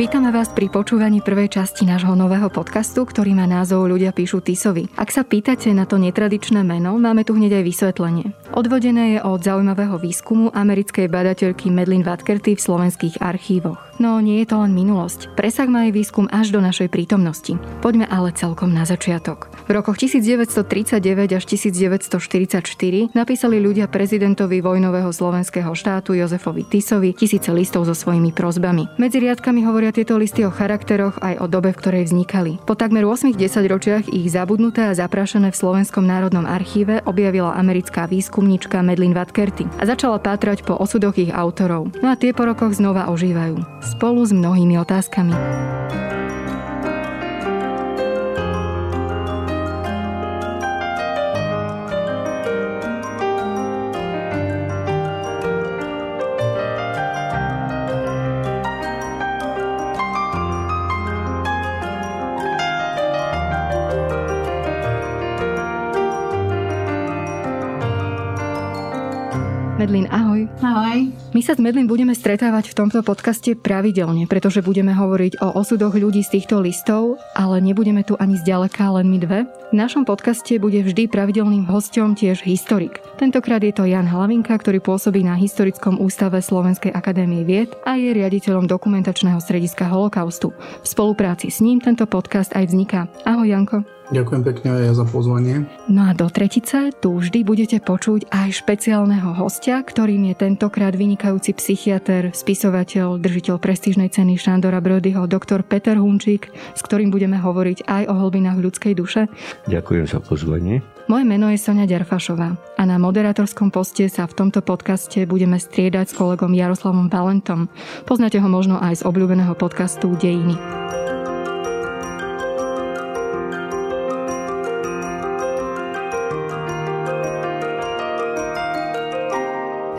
Vítame vás pri počúvaní prvej časti nášho nového podcastu, ktorý má názov Ľudia píšu Tisovi. Ak sa pýtate na to netradičné meno, máme tu hneď aj vysvetlenie. Odvodené je od zaujímavého výskumu americkej badateľky Medlin Vatkerty v slovenských archívoch. No nie je to len minulosť. Presah má aj výskum až do našej prítomnosti. Poďme ale celkom na začiatok. V rokoch 1939 až 1944 napísali ľudia prezidentovi vojnového slovenského štátu Jozefovi Tisovi tisíce listov so svojimi prozbami. Medzi riadkami Hovoria tieto listy o charakteroch aj o dobe, v ktorej vznikali. Po takmer 8 10 ročiach ich zabudnuté a zaprášené v Slovenskom národnom archíve objavila americká výskumníčka Medlin Vatkerty a začala pátrať po osudoch ich autorov. No a tie po rokoch znova ožívajú. Spolu s mnohými otázkami. Medlin, ahoj. Ahoj. My sa s Medlin budeme stretávať v tomto podcaste pravidelne, pretože budeme hovoriť o osudoch ľudí z týchto listov, ale nebudeme tu ani zďaleka len my dve. V našom podcaste bude vždy pravidelným hostom tiež historik. Tentokrát je to Jan Hlavinka, ktorý pôsobí na Historickom ústave Slovenskej akadémie vied a je riaditeľom dokumentačného strediska holokaustu. V spolupráci s ním tento podcast aj vzniká. Ahoj Janko. Ďakujem pekne aj ja za pozvanie. No a do tretice tu vždy budete počuť aj špeciálneho hostia, ktorým je tentokrát vynikajúci psychiatr, spisovateľ, držiteľ prestížnej ceny Šandora Brodyho, doktor Peter Hunčík, s ktorým budeme hovoriť aj o hlbinách ľudskej duše. Ďakujem za pozvanie. Moje meno je Sonia Ďarfašová a na moderátorskom poste sa v tomto podcaste budeme striedať s kolegom Jaroslavom Valentom. Poznáte ho možno aj z obľúbeného podcastu Dejiny.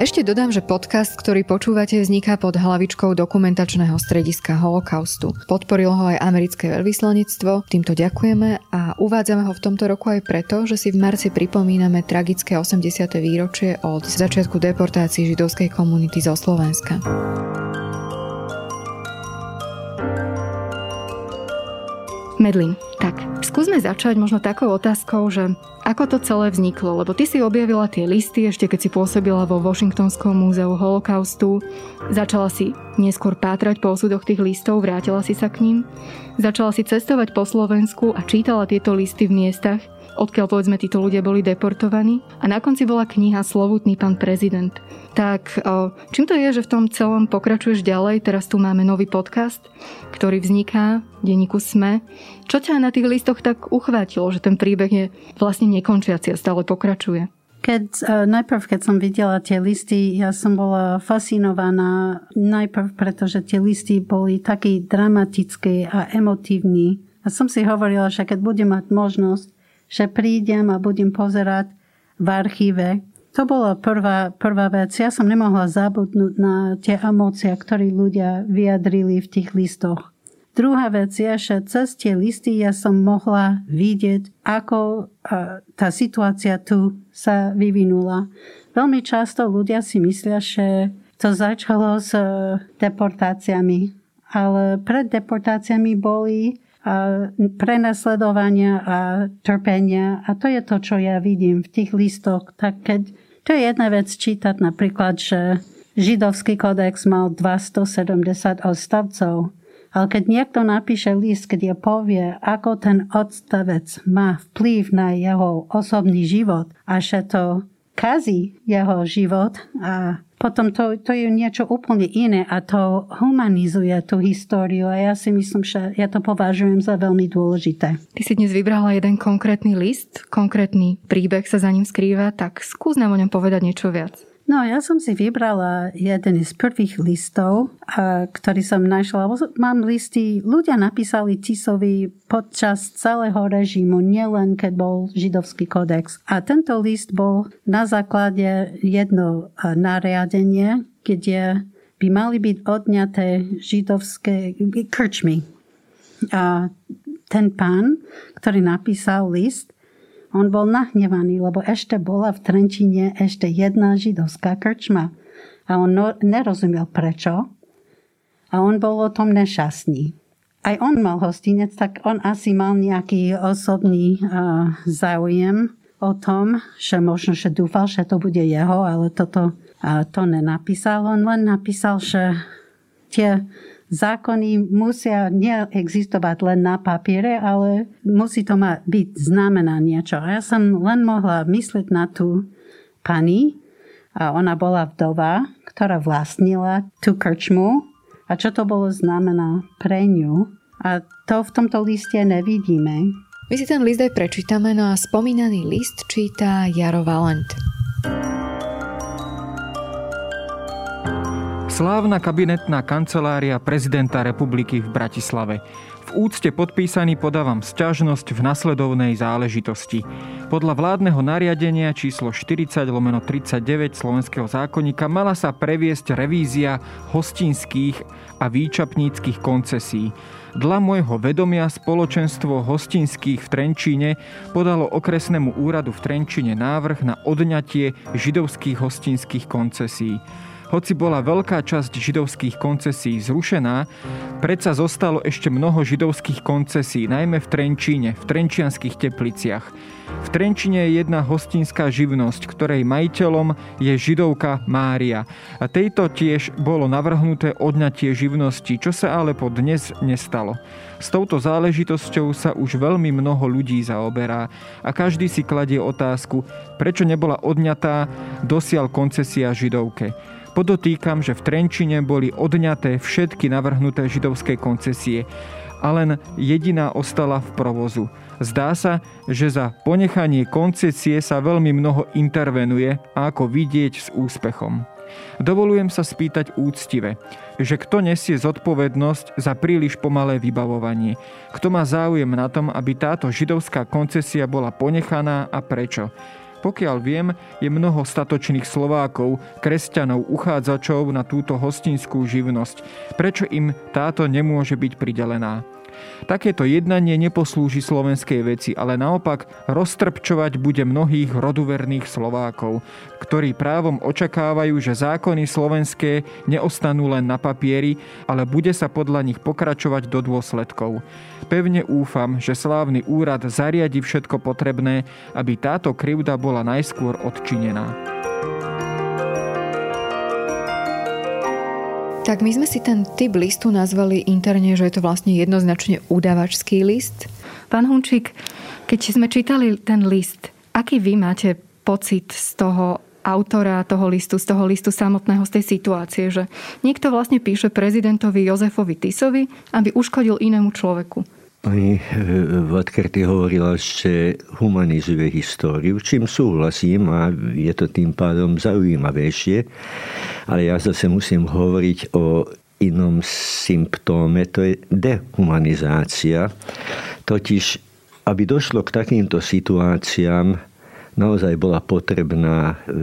Ešte dodám, že podcast, ktorý počúvate, vzniká pod hlavičkou dokumentačného strediska holokaustu. Podporilo ho aj americké veľvyslanectvo, týmto ďakujeme a uvádzame ho v tomto roku aj preto, že si v marci pripomíname tragické 80. výročie od začiatku deportácií židovskej komunity zo Slovenska. Medlin, tak skúsme začať možno takou otázkou, že ako to celé vzniklo? Lebo ty si objavila tie listy ešte keď si pôsobila vo Washingtonskom múzeu holokaustu. Začala si neskôr pátrať po osudoch tých listov, vrátila si sa k ním. Začala si cestovať po Slovensku a čítala tieto listy v miestach, odkiaľ povedzme títo ľudia boli deportovaní. A na konci bola kniha Slovutný pán prezident. Tak čím to je, že v tom celom pokračuješ ďalej? Teraz tu máme nový podcast, ktorý vzniká v denníku SME. Čo ťa na tých listoch tak uchvátilo, že ten príbeh je vlastne nekončiaci a stále pokračuje? Keď, najprv, keď som videla tie listy, ja som bola fascinovaná najprv, pretože tie listy boli takí dramatické a emotívni. A som si hovorila, že keď budem mať možnosť že prídem a budem pozerať v archíve. To bola prvá, prvá vec. Ja som nemohla zabudnúť na tie emócie, ktoré ľudia vyjadrili v tých listoch. Druhá vec je, že cez tie listy ja som mohla vidieť, ako tá situácia tu sa vyvinula. Veľmi často ľudia si myslia, že to začalo s deportáciami, ale pred deportáciami boli prenasledovania a trpenia. A to je to, čo ja vidím v tých listoch. Tak keď, to je jedna vec čítať napríklad, že židovský kodex mal 270 odstavcov. Ale keď niekto napíše list, kde povie, ako ten odstavec má vplyv na jeho osobný život a že to kazí jeho život a potom to, to je niečo úplne iné a to humanizuje tú históriu a ja si myslím, že ja to považujem za veľmi dôležité. Ty si dnes vybrala jeden konkrétny list, konkrétny príbeh sa za ním skrýva, tak skús nám o ňom povedať niečo viac. No, ja som si vybrala jeden z prvých listov, ktorý som našla. Mám listy, ľudia napísali Tisovi počas celého režimu, nielen keď bol židovský kodex. A tento list bol na základe jedno nariadenie, kde by mali byť odňaté židovské krčmy. A ten pán, ktorý napísal list, on bol nahnevaný, lebo ešte bola v Trenčine ešte jedna židovská krčma. A on no, nerozumel prečo. A on bol o tom nešťastný. Aj on mal hostinec, tak on asi mal nejaký osobný uh, záujem o tom, že možno, že dúfal, že to bude jeho, ale toto uh, to nenapísal. On len napísal, že tie zákony musia neexistovať len na papiere, ale musí to mať byť znamená niečo. A ja som len mohla myslieť na tú pani, a ona bola vdova, ktorá vlastnila tú krčmu a čo to bolo znamená pre ňu. A to v tomto liste nevidíme. My si ten list aj prečítame, no a spomínaný list číta Jaro Valent. Slávna kabinetná kancelária prezidenta republiky v Bratislave. V úcte podpísaný podávam sťažnosť v nasledovnej záležitosti. Podľa vládneho nariadenia číslo 40 lomeno 39 Slovenského zákonníka mala sa previesť revízia hostinských a výčapníckých koncesí. Dla môjho vedomia spoločenstvo hostinských v Trenčíne podalo okresnému úradu v Trenčine návrh na odňatie židovských hostinských koncesí. Hoci bola veľká časť židovských koncesí zrušená, predsa zostalo ešte mnoho židovských koncesí, najmä v Trenčíne, v Trenčianských tepliciach. V Trenčine je jedna hostinská živnosť, ktorej majiteľom je židovka Mária. A tejto tiež bolo navrhnuté odňatie živnosti, čo sa ale po dnes nestalo. S touto záležitosťou sa už veľmi mnoho ľudí zaoberá a každý si kladie otázku, prečo nebola odňatá dosiaľ koncesia židovke. Podotýkam, že v Trenčine boli odňaté všetky navrhnuté židovské koncesie a len jediná ostala v provozu. Zdá sa, že za ponechanie koncesie sa veľmi mnoho intervenuje a ako vidieť s úspechom. Dovolujem sa spýtať úctive, že kto nesie zodpovednosť za príliš pomalé vybavovanie? Kto má záujem na tom, aby táto židovská koncesia bola ponechaná a prečo? Pokiaľ viem, je mnoho statočných Slovákov, kresťanov, uchádzačov na túto hostinskú živnosť. Prečo im táto nemôže byť pridelená? Takéto jednanie neposlúži slovenskej veci, ale naopak roztrpčovať bude mnohých roduverných Slovákov, ktorí právom očakávajú, že zákony slovenské neostanú len na papieri, ale bude sa podľa nich pokračovať do dôsledkov. Pevne úfam, že slávny úrad zariadi všetko potrebné, aby táto krivda bola najskôr odčinená. Tak my sme si ten typ listu nazvali interne, že je to vlastne jednoznačne udavačský list. Pán Hunčík, keď sme čítali ten list, aký vy máte pocit z toho autora toho listu, z toho listu samotného, z tej situácie, že niekto vlastne píše prezidentovi Jozefovi Tisovi, aby uškodil inému človeku. Pani Vatkerty hovorila, že humanizuje históriu, čím súhlasím a je to tým pádom zaujímavejšie. Ale ja zase musím hovoriť o inom symptóme, to je dehumanizácia. Totiž, aby došlo k takýmto situáciám, naozaj bola potrebná e,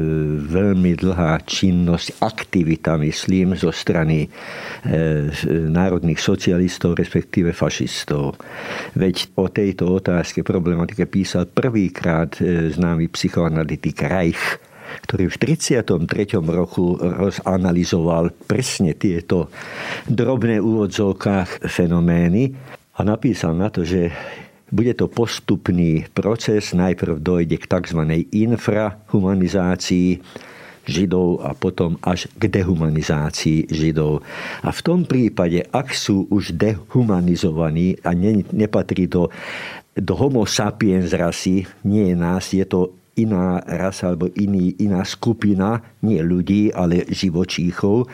veľmi dlhá činnosť, aktivita, myslím, zo strany e, národných socialistov, respektíve fašistov. Veď o tejto otázke problematike písal prvýkrát e, známy psychoanalytik Reich, ktorý v 33. roku rozanalizoval presne tieto drobné úvodzovkách fenomény a napísal na to, že bude to postupný proces, najprv dojde k tzv. infrahumanizácii Židov a potom až k dehumanizácii Židov. A v tom prípade, ak sú už dehumanizovaní a ne, nepatrí to do homo sapiens rasy, nie je nás, je to iná rasa alebo iný, iná skupina, nie ľudí, ale živočíchov.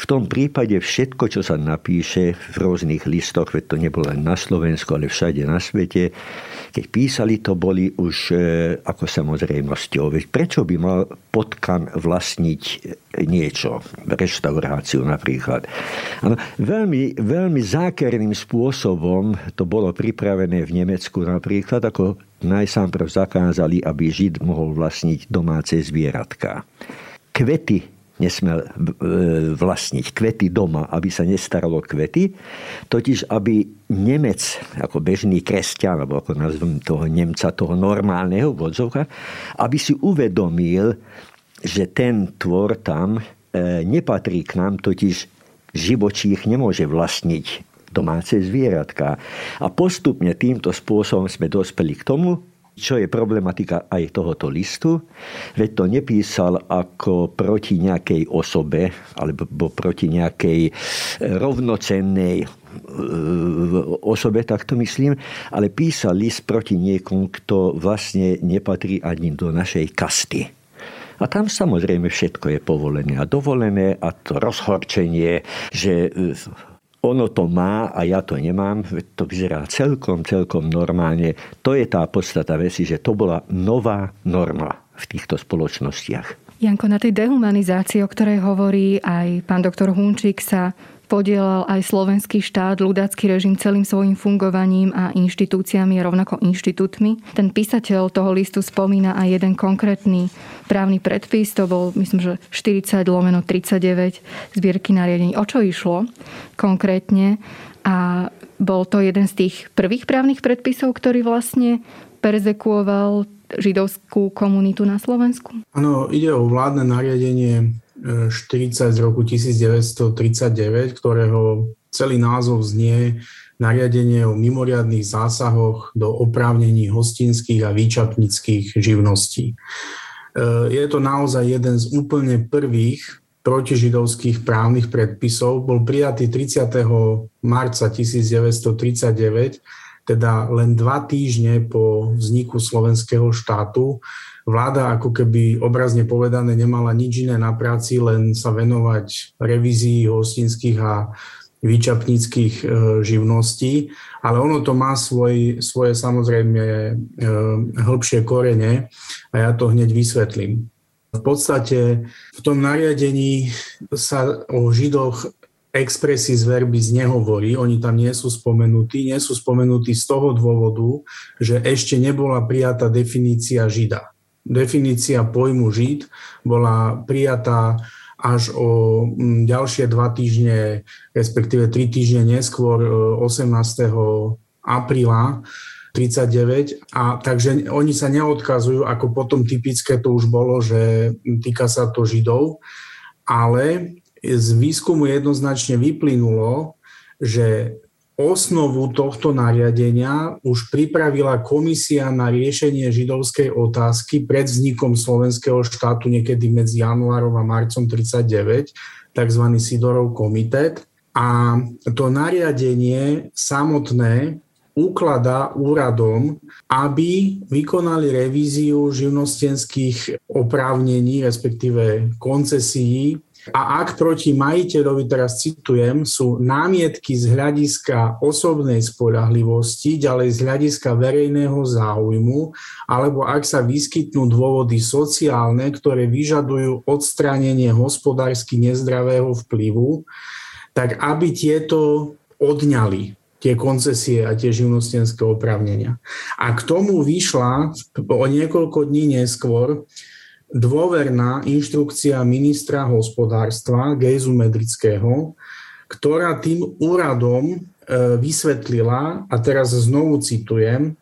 V tom prípade všetko, čo sa napíše v rôznych listoch, veď to nebolo len na Slovensku, ale všade na svete, keď písali, to boli už e, ako samozrejmosťou. Veď prečo by mal potkan vlastniť niečo, reštauráciu napríklad. Ano, veľmi, veľmi zákerným spôsobom to bolo pripravené v Nemecku napríklad, ako najsám zakázali, aby Žid mohol vlastniť domáce zvieratka. Kvety nesmel e, vlastniť kvety doma, aby sa nestaralo kvety, totiž aby Nemec, ako bežný kresťan, alebo ako nazvem toho Nemca, toho normálneho vodzovka, aby si uvedomil, že ten tvor tam e, nepatrí k nám, totiž živočích nemôže vlastniť domáce zvieratka. A postupne týmto spôsobom sme dospeli k tomu, čo je problematika aj tohoto listu. Veď to nepísal ako proti nejakej osobe alebo proti nejakej e, rovnocennej e, osobe, tak to myslím, ale písal list proti niekomu, kto vlastne nepatrí ani do našej kasty. A tam samozrejme všetko je povolené a dovolené a to rozhorčenie, že e, ono to má a ja to nemám, to vyzerá celkom, celkom normálne. To je tá podstata veci, že to bola nová norma v týchto spoločnostiach. Janko, na tej dehumanizácii, o ktorej hovorí aj pán doktor Hunčík, sa podielal aj slovenský štát, ľudácky režim celým svojim fungovaním a inštitúciami a rovnako inštitútmi. Ten písateľ toho listu spomína aj jeden konkrétny právny predpis, to bol myslím, že 40 lomeno 39 zbierky nariadení. O čo išlo konkrétne? A bol to jeden z tých prvých právnych predpisov, ktorý vlastne perzekuoval židovskú komunitu na Slovensku? Áno, ide o vládne nariadenie 40 z roku 1939, ktorého celý názov znie nariadenie o mimoriadných zásahoch do oprávnení hostinských a výčapnických živností. E, je to naozaj jeden z úplne prvých protižidovských právnych predpisov. Bol prijatý 30. marca 1939, teda len dva týždne po vzniku slovenského štátu vláda ako keby obrazne povedané nemala nič iné na práci, len sa venovať revízii hostinských a výčapníckých e, živností, ale ono to má svoj, svoje samozrejme e, hĺbšie korene a ja to hneď vysvetlím. V podstate v tom nariadení sa o Židoch expressis verbis nehovorí, oni tam nie sú spomenutí, nie sú spomenutí z toho dôvodu, že ešte nebola prijatá definícia Žida definícia pojmu Žid bola prijatá až o mm, ďalšie dva týždne, respektíve tri týždne neskôr, 18. E, apríla 39. A takže oni sa neodkazujú, ako potom typické to už bolo, že týka sa to Židov, ale z výskumu jednoznačne vyplynulo, že Osnovu tohto nariadenia už pripravila komisia na riešenie židovskej otázky pred vznikom slovenského štátu niekedy medzi januárom a marcom 39, tzv. Sidorov komitet. A to nariadenie samotné ukladá úradom, aby vykonali revíziu živnostenských oprávnení, respektíve koncesií a ak proti majiteľovi, teraz citujem, sú námietky z hľadiska osobnej spolahlivosti, ďalej z hľadiska verejného záujmu, alebo ak sa vyskytnú dôvody sociálne, ktoré vyžadujú odstránenie hospodársky nezdravého vplyvu, tak aby tieto odňali tie koncesie a tie živnostenské oprávnenia. A k tomu vyšla o niekoľko dní neskôr dôverná inštrukcia ministra hospodárstva Gejzu Medrického, ktorá tým úradom e, vysvetlila, a teraz znovu citujem,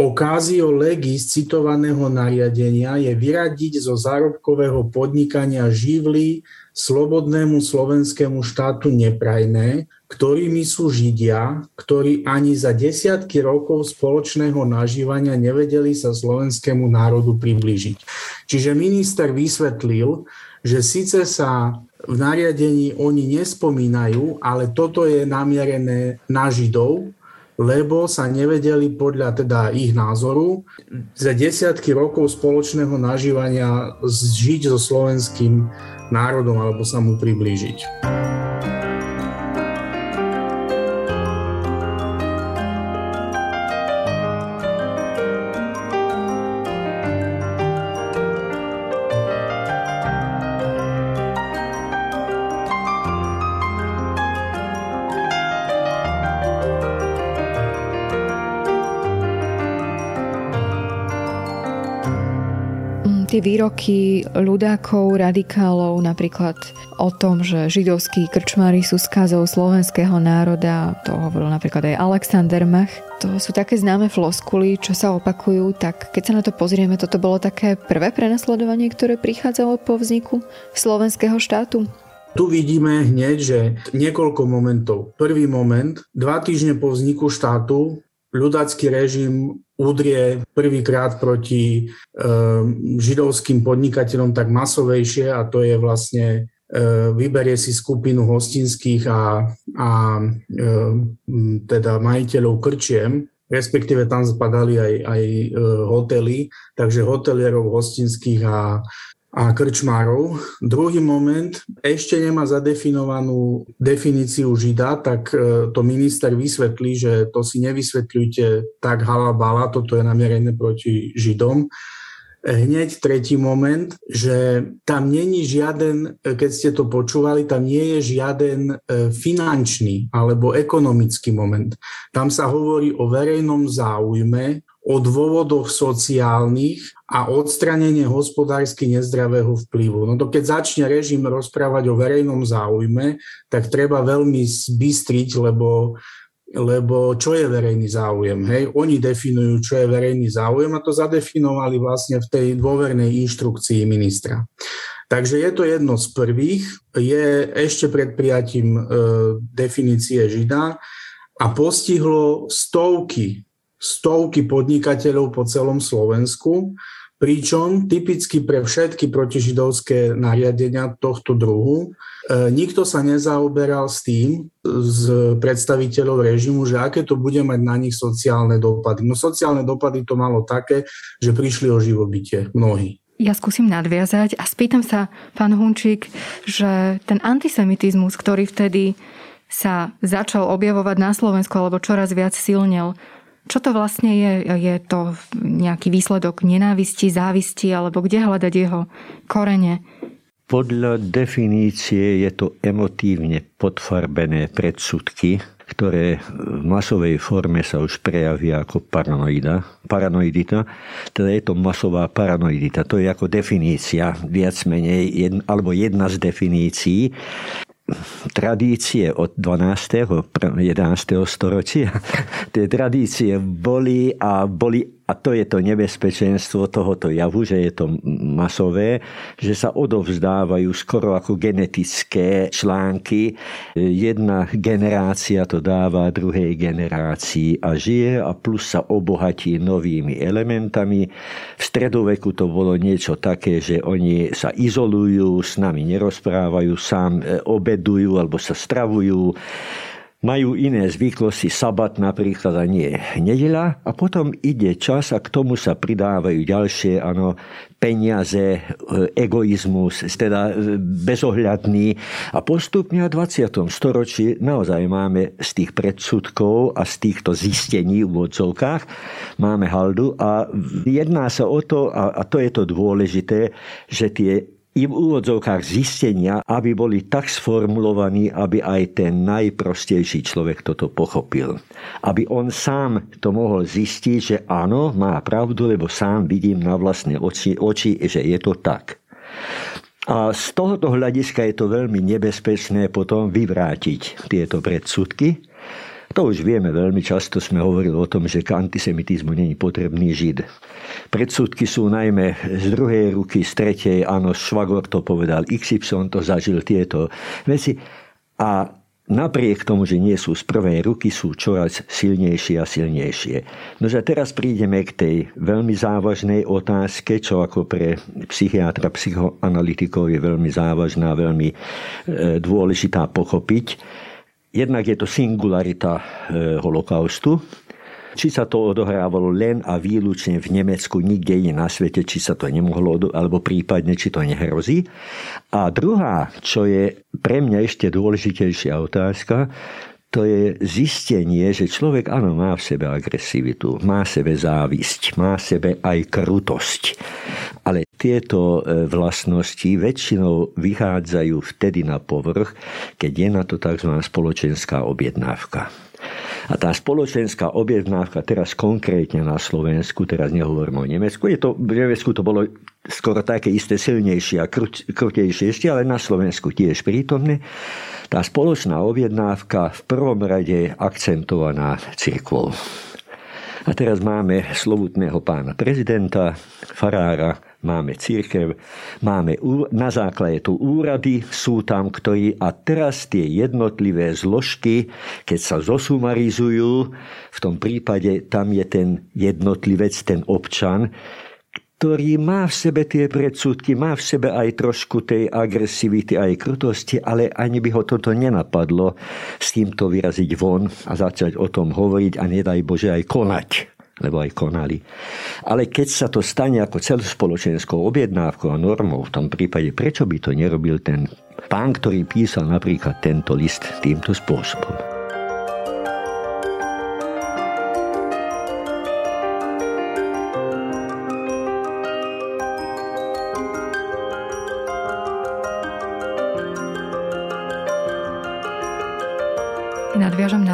Okázio legis citovaného nariadenia je vyradiť zo zárobkového podnikania živly slobodnému slovenskému štátu neprajné, ktorými sú Židia, ktorí ani za desiatky rokov spoločného nažívania nevedeli sa slovenskému národu priblížiť. Čiže minister vysvetlil, že síce sa v nariadení oni nespomínajú, ale toto je namierené na Židov, lebo sa nevedeli podľa teda ich názoru za desiatky rokov spoločného nažívania žiť so slovenským národom alebo sa mu priblížiť. Tie výroky ľudákov, radikálov, napríklad o tom, že židovskí krčmári sú skázou slovenského národa, to hovoril napríklad aj Alexander Mach. To sú také známe floskuly, čo sa opakujú, tak keď sa na to pozrieme, toto bolo také prvé prenasledovanie, ktoré prichádzalo po vzniku slovenského štátu? Tu vidíme hneď, že niekoľko momentov. Prvý moment, dva týždne po vzniku štátu ľudácky režim udrie prvýkrát proti e, židovským podnikateľom tak masovejšie a to je vlastne e, vyberie si skupinu hostinských a, a e, teda majiteľov krčiem, respektíve tam spadali aj, aj e, hotely, takže hotelierov hostinských a a krčmárov. Druhý moment, ešte nemá zadefinovanú definíciu žida, tak e, to minister vysvetlí, že to si nevysvetľujte tak halabala, toto je namierené proti židom. Hneď tretí moment, že tam není žiaden, e, keď ste to počúvali, tam nie je žiaden e, finančný alebo ekonomický moment. Tam sa hovorí o verejnom záujme, o dôvodoch sociálnych a odstranenie hospodársky nezdravého vplyvu. No to keď začne režim rozprávať o verejnom záujme, tak treba veľmi zbystriť, lebo, lebo čo je verejný záujem? Hej? Oni definujú, čo je verejný záujem a to zadefinovali vlastne v tej dôvernej inštrukcii ministra. Takže je to jedno z prvých, je ešte pred prijatím e, definície Žida a postihlo stovky stovky podnikateľov po celom Slovensku, pričom typicky pre všetky protižidovské nariadenia tohto druhu e, nikto sa nezaoberal s tým, z predstaviteľov režimu, že aké to bude mať na nich sociálne dopady. No sociálne dopady to malo také, že prišli o živobytie mnohí. Ja skúsim nadviazať a spýtam sa, pán Hunčík, že ten antisemitizmus, ktorý vtedy sa začal objavovať na Slovensku alebo čoraz viac silnil, čo to vlastne je? Je to nejaký výsledok nenávisti, závisti, alebo kde hľadať jeho korene? Podľa definície je to emotívne podfarbené predsudky, ktoré v masovej forme sa už prejavia ako paranoida, paranoidita. Teda je to masová paranoidita. To je ako definícia, viac menej, jedna, alebo jedna z definícií tradície od 12. 11. storočia. Tie tradície boli a boli a to je to nebezpečenstvo tohoto javu, že je to masové, že sa odovzdávajú skoro ako genetické články. Jedna generácia to dáva druhej generácii a žije a plus sa obohatí novými elementami. V stredoveku to bolo niečo také, že oni sa izolujú, s nami nerozprávajú, sám e, obedujú alebo sa stravujú majú iné zvyklosti, sabat napríklad a nie nedela a potom ide čas a k tomu sa pridávajú ďalšie, ano, peniaze, e, egoizmus, teda e, bezohľadný a postupne v 20. storočí naozaj máme z tých predsudkov a z týchto zistení v odzovkách máme haldu a jedná sa o to, a, a to je to dôležité, že tie i v úvodzovkách zistenia, aby boli tak sformulovaní, aby aj ten najprostejší človek toto pochopil. Aby on sám to mohol zistiť, že áno, má pravdu, lebo sám vidím na vlastné oči, oči že je to tak. A z tohoto hľadiska je to veľmi nebezpečné potom vyvrátiť tieto predsudky, to už vieme, veľmi často sme hovorili o tom, že k antisemitizmu není potrebný žid. Predsudky sú najmä z druhej ruky, z tretej, áno, Švagor to povedal, XY to zažil tieto veci. A napriek tomu, že nie sú z prvej ruky, sú čoraz silnejšie a silnejšie. No a teraz prídeme k tej veľmi závažnej otázke, čo ako pre psychiatra, psychoanalytikov je veľmi závažná, veľmi e, dôležitá pochopiť Jednak je to singularita holokaustu, či sa to odohrávalo len a výlučne v Nemecku, nikde inde na svete, či sa to nemohlo, alebo prípadne, či to nehrozí. A druhá, čo je pre mňa ešte dôležitejšia otázka, to je zistenie, že človek áno má v sebe agresivitu, má v sebe závisť, má v sebe aj krutosť. Ale tieto e, vlastnosti väčšinou vychádzajú vtedy na povrch, keď je na to tzv. spoločenská objednávka. A tá spoločenská objednávka teraz konkrétne na Slovensku, teraz nehovorím o Nemecku, je to, v Nemecku to bolo skoro také isté silnejšie a krut, krutejšie ešte, ale na Slovensku tiež prítomné. Tá spoločná objednávka v prvom rade akcentovaná cirkvou. A teraz máme slovutného pána prezidenta, farára, máme církev, máme na základe tu úrady, sú tam ktorí a teraz tie jednotlivé zložky, keď sa zosumarizujú, v tom prípade tam je ten jednotlivec, ten občan, ktorý má v sebe tie predsudky, má v sebe aj trošku tej agresivity, aj krutosti, ale ani by ho toto nenapadlo s týmto vyraziť von a začať o tom hovoriť a nedaj Bože aj konať lebo aj konali. Ale keď sa to stane ako celospoločenskou objednávkou a normou, v tom prípade prečo by to nerobil ten pán, ktorý písal napríklad tento list týmto spôsobom?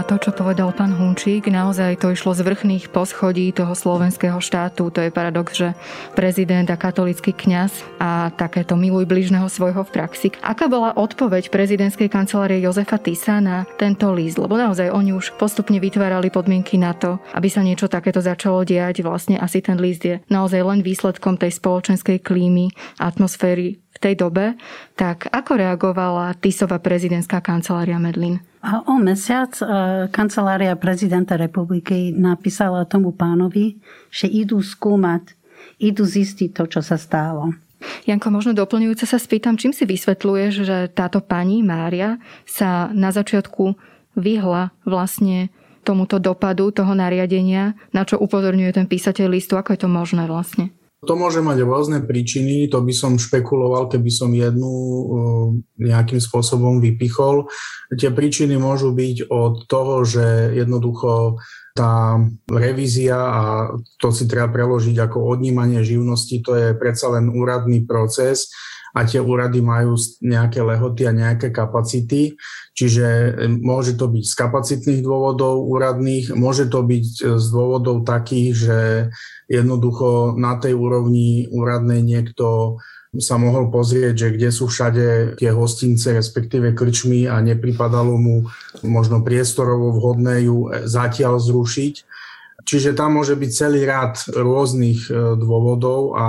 To, čo povedal pán Hunčík. Naozaj to išlo z vrchných poschodí toho slovenského štátu. To je paradox, že prezident a katolický kňaz a takéto miluj bližného svojho v praxi. Aká bola odpoveď prezidentskej kancelárie Jozefa Tisa na tento list? Lebo naozaj oni už postupne vytvárali podmienky na to, aby sa niečo takéto začalo diať. Vlastne asi ten list je naozaj len výsledkom tej spoločenskej klímy, atmosféry v tej dobe. Tak ako reagovala Tisová prezidentská kancelária Medlin? A o mesiac e, kancelária prezidenta republiky napísala tomu pánovi, že idú skúmať, idú zistiť to, čo sa stalo. Janko, možno doplňujúce sa spýtam, čím si vysvetľuješ, že táto pani Mária sa na začiatku vyhla vlastne tomuto dopadu toho nariadenia, na čo upozorňuje ten písateľ listu, ako je to možné vlastne? To môže mať rôzne príčiny, to by som špekuloval, keby som jednu nejakým spôsobom vypichol. Tie príčiny môžu byť od toho, že jednoducho tá revízia, a to si treba preložiť ako odnímanie živnosti, to je predsa len úradný proces a tie úrady majú nejaké lehoty a nejaké kapacity. Čiže e, môže to byť z kapacitných dôvodov úradných, môže to byť e, z dôvodov takých, že jednoducho na tej úrovni úradnej niekto sa mohol pozrieť, že kde sú všade tie hostince, respektíve krčmy a nepripadalo mu možno priestorovo vhodné ju e, zatiaľ zrušiť. Čiže tam môže byť celý rád rôznych e, dôvodov a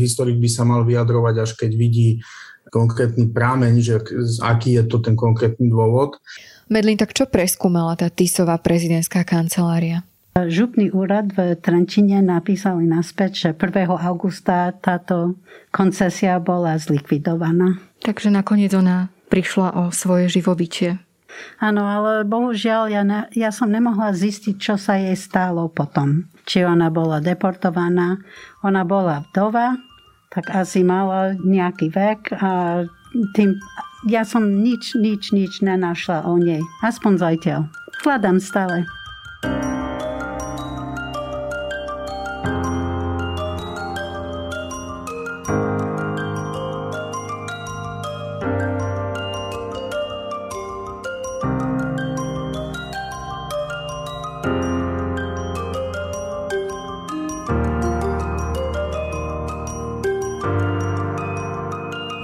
historik by sa mal vyjadrovať, až keď vidí konkrétny prámeň, že aký je to ten konkrétny dôvod. Medlin, tak čo preskúmala tá Tisová prezidentská kancelária? Župný úrad v Trenčine napísali naspäť, že 1. augusta táto koncesia bola zlikvidovaná. Takže nakoniec ona prišla o svoje živobytie. Áno, ale bohužiaľ ja, ne, ja som nemohla zistiť, čo sa jej stalo potom. Či ona bola deportovaná. Ona bola vdova, tak asi mala nejaký vek a tým, ja som nič, nič, nič nenašla o nej. Aspoň zajtiaľ. Hľadám stále.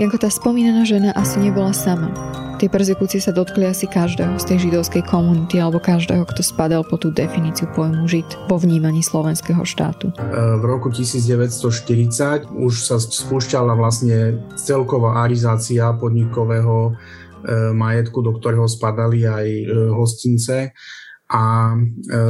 Janko, tá spomínaná žena asi nebola sama. Tie persekúcie sa dotkli asi každého z tej židovskej komunity alebo každého, kto spadal po tú definíciu pojmu žid po vnímaní slovenského štátu. E, v roku 1940 už sa spúšťala vlastne celková arizácia podnikového e, majetku, do ktorého spadali aj e, hostince a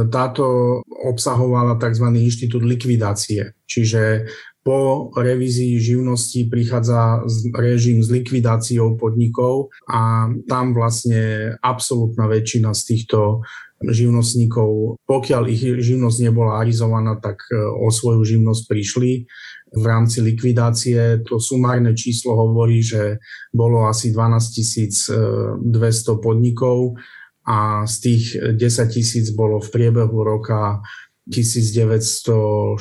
táto obsahovala tzv. inštitút likvidácie. Čiže po revízii živnosti prichádza režim s likvidáciou podnikov a tam vlastne absolútna väčšina z týchto živnostníkov, pokiaľ ich živnosť nebola arizovaná, tak e, o svoju živnosť prišli v rámci likvidácie. To sumárne číslo hovorí, že bolo asi 12 200 podnikov a z tých 10 tisíc bolo v priebehu roka 1940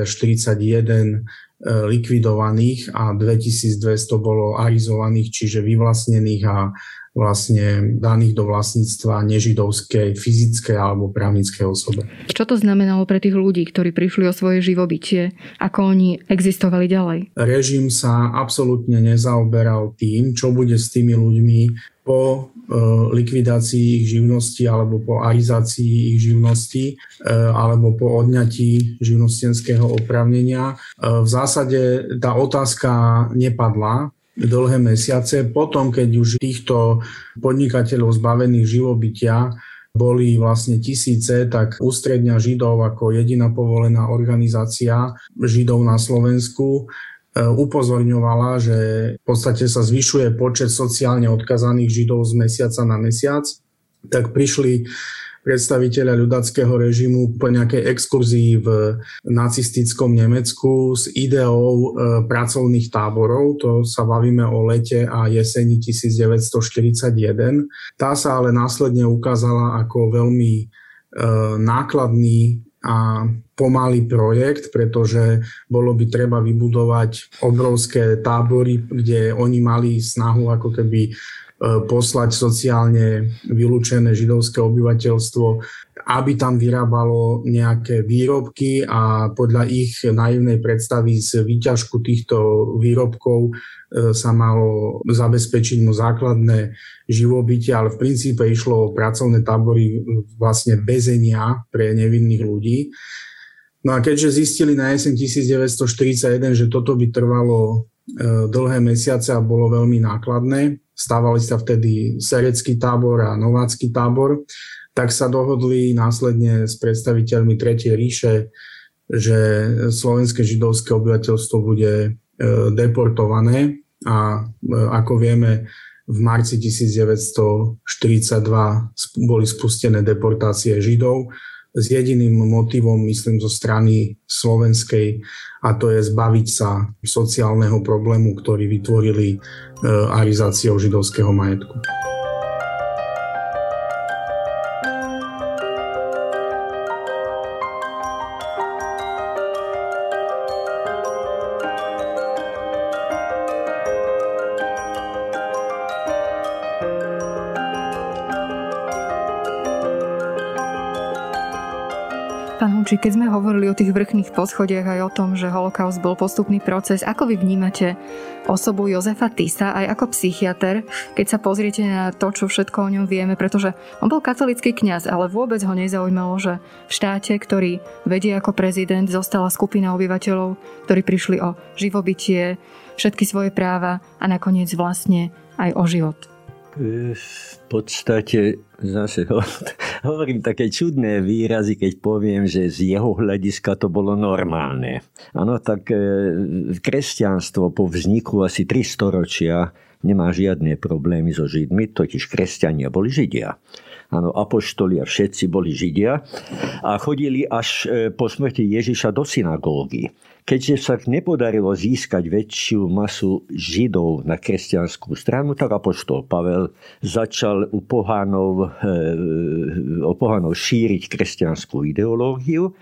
až 41 e, likvidovaných a 2200 bolo arizovaných, čiže vyvlastnených a vlastne daných do vlastníctva nežidovskej, fyzickej alebo právnickej osobe. Čo to znamenalo pre tých ľudí, ktorí prišli o svoje živobytie? Ako oni existovali ďalej? Režim sa absolútne nezaoberal tým, čo bude s tými ľuďmi po e, likvidácii ich živnosti alebo po arizácii ich živnosti e, alebo po odňatí živnostenského opravnenia. E, v zásade tá otázka nepadla, dlhé mesiace. Potom, keď už týchto podnikateľov zbavených živobytia boli vlastne tisíce, tak ústredňa Židov ako jediná povolená organizácia Židov na Slovensku upozorňovala, že v podstate sa zvyšuje počet sociálne odkazaných Židov z mesiaca na mesiac, tak prišli predstaviteľa ľudackého režimu po nejakej exkurzii v nacistickom Nemecku s ideou e, pracovných táborov. To sa bavíme o lete a jeseni 1941. Tá sa ale následne ukázala ako veľmi e, nákladný a pomalý projekt, pretože bolo by treba vybudovať obrovské tábory, kde oni mali snahu ako keby e, poslať sociálne vylúčené židovské obyvateľstvo, aby tam vyrábalo nejaké výrobky a podľa ich naivnej predstavy z výťažku týchto výrobkov e, sa malo zabezpečiť mu základné živobytie, ale v princípe išlo o pracovné tábory vlastne bezenia pre nevinných ľudí. No a keďže zistili na jeseň 1941, že toto by trvalo e, dlhé mesiace a bolo veľmi nákladné, stávali sa vtedy serecký tábor a novácky tábor, tak sa dohodli následne s predstaviteľmi Tretej ríše, že slovenské židovské obyvateľstvo bude e, deportované a e, ako vieme, v marci 1942 boli spustené deportácie Židov s jediným motivom, myslím, zo strany slovenskej a to je zbaviť sa sociálneho problému, ktorý vytvorili e, arizáciou židovského majetku. Či keď sme hovorili o tých vrchných poschodiach aj o tom, že holokaust bol postupný proces, ako vy vnímate osobu Jozefa Tisa aj ako psychiatr, keď sa pozriete na to, čo všetko o ňom vieme, pretože on bol katolický kňaz, ale vôbec ho nezaujímalo, že v štáte, ktorý vedie ako prezident, zostala skupina obyvateľov, ktorí prišli o živobytie, všetky svoje práva a nakoniec vlastne aj o život. V podstate zase hovorím také čudné výrazy, keď poviem, že z jeho hľadiska to bolo normálne. Áno, tak e, kresťanstvo po vzniku asi 3 storočia nemá žiadne problémy so Židmi, totiž kresťania boli Židia. Áno, apoštoli a všetci boli Židia a chodili až e, po smrti Ježiša do synagógy. Keďže sa nepodarilo získať väčšiu masu Židov na kresťanskú stranu, tak apoštol Pavel začal u pohánov, e, u pohánov šíriť kresťanskú ideológiu.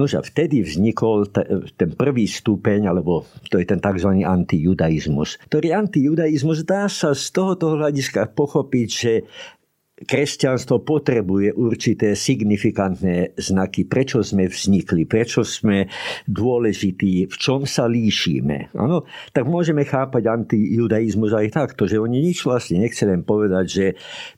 No a vtedy vznikol ten prvý stupeň, alebo to je ten tzv. antijudaizmus. Ktorý antijudaizmus dá sa z tohoto hľadiska pochopiť, že kresťanstvo potrebuje určité signifikantné znaky, prečo sme vznikli, prečo sme dôležití, v čom sa líšime. Ano? Tak môžeme chápať antijudaizmus aj takto, že oni nič vlastne nechceli len povedať, že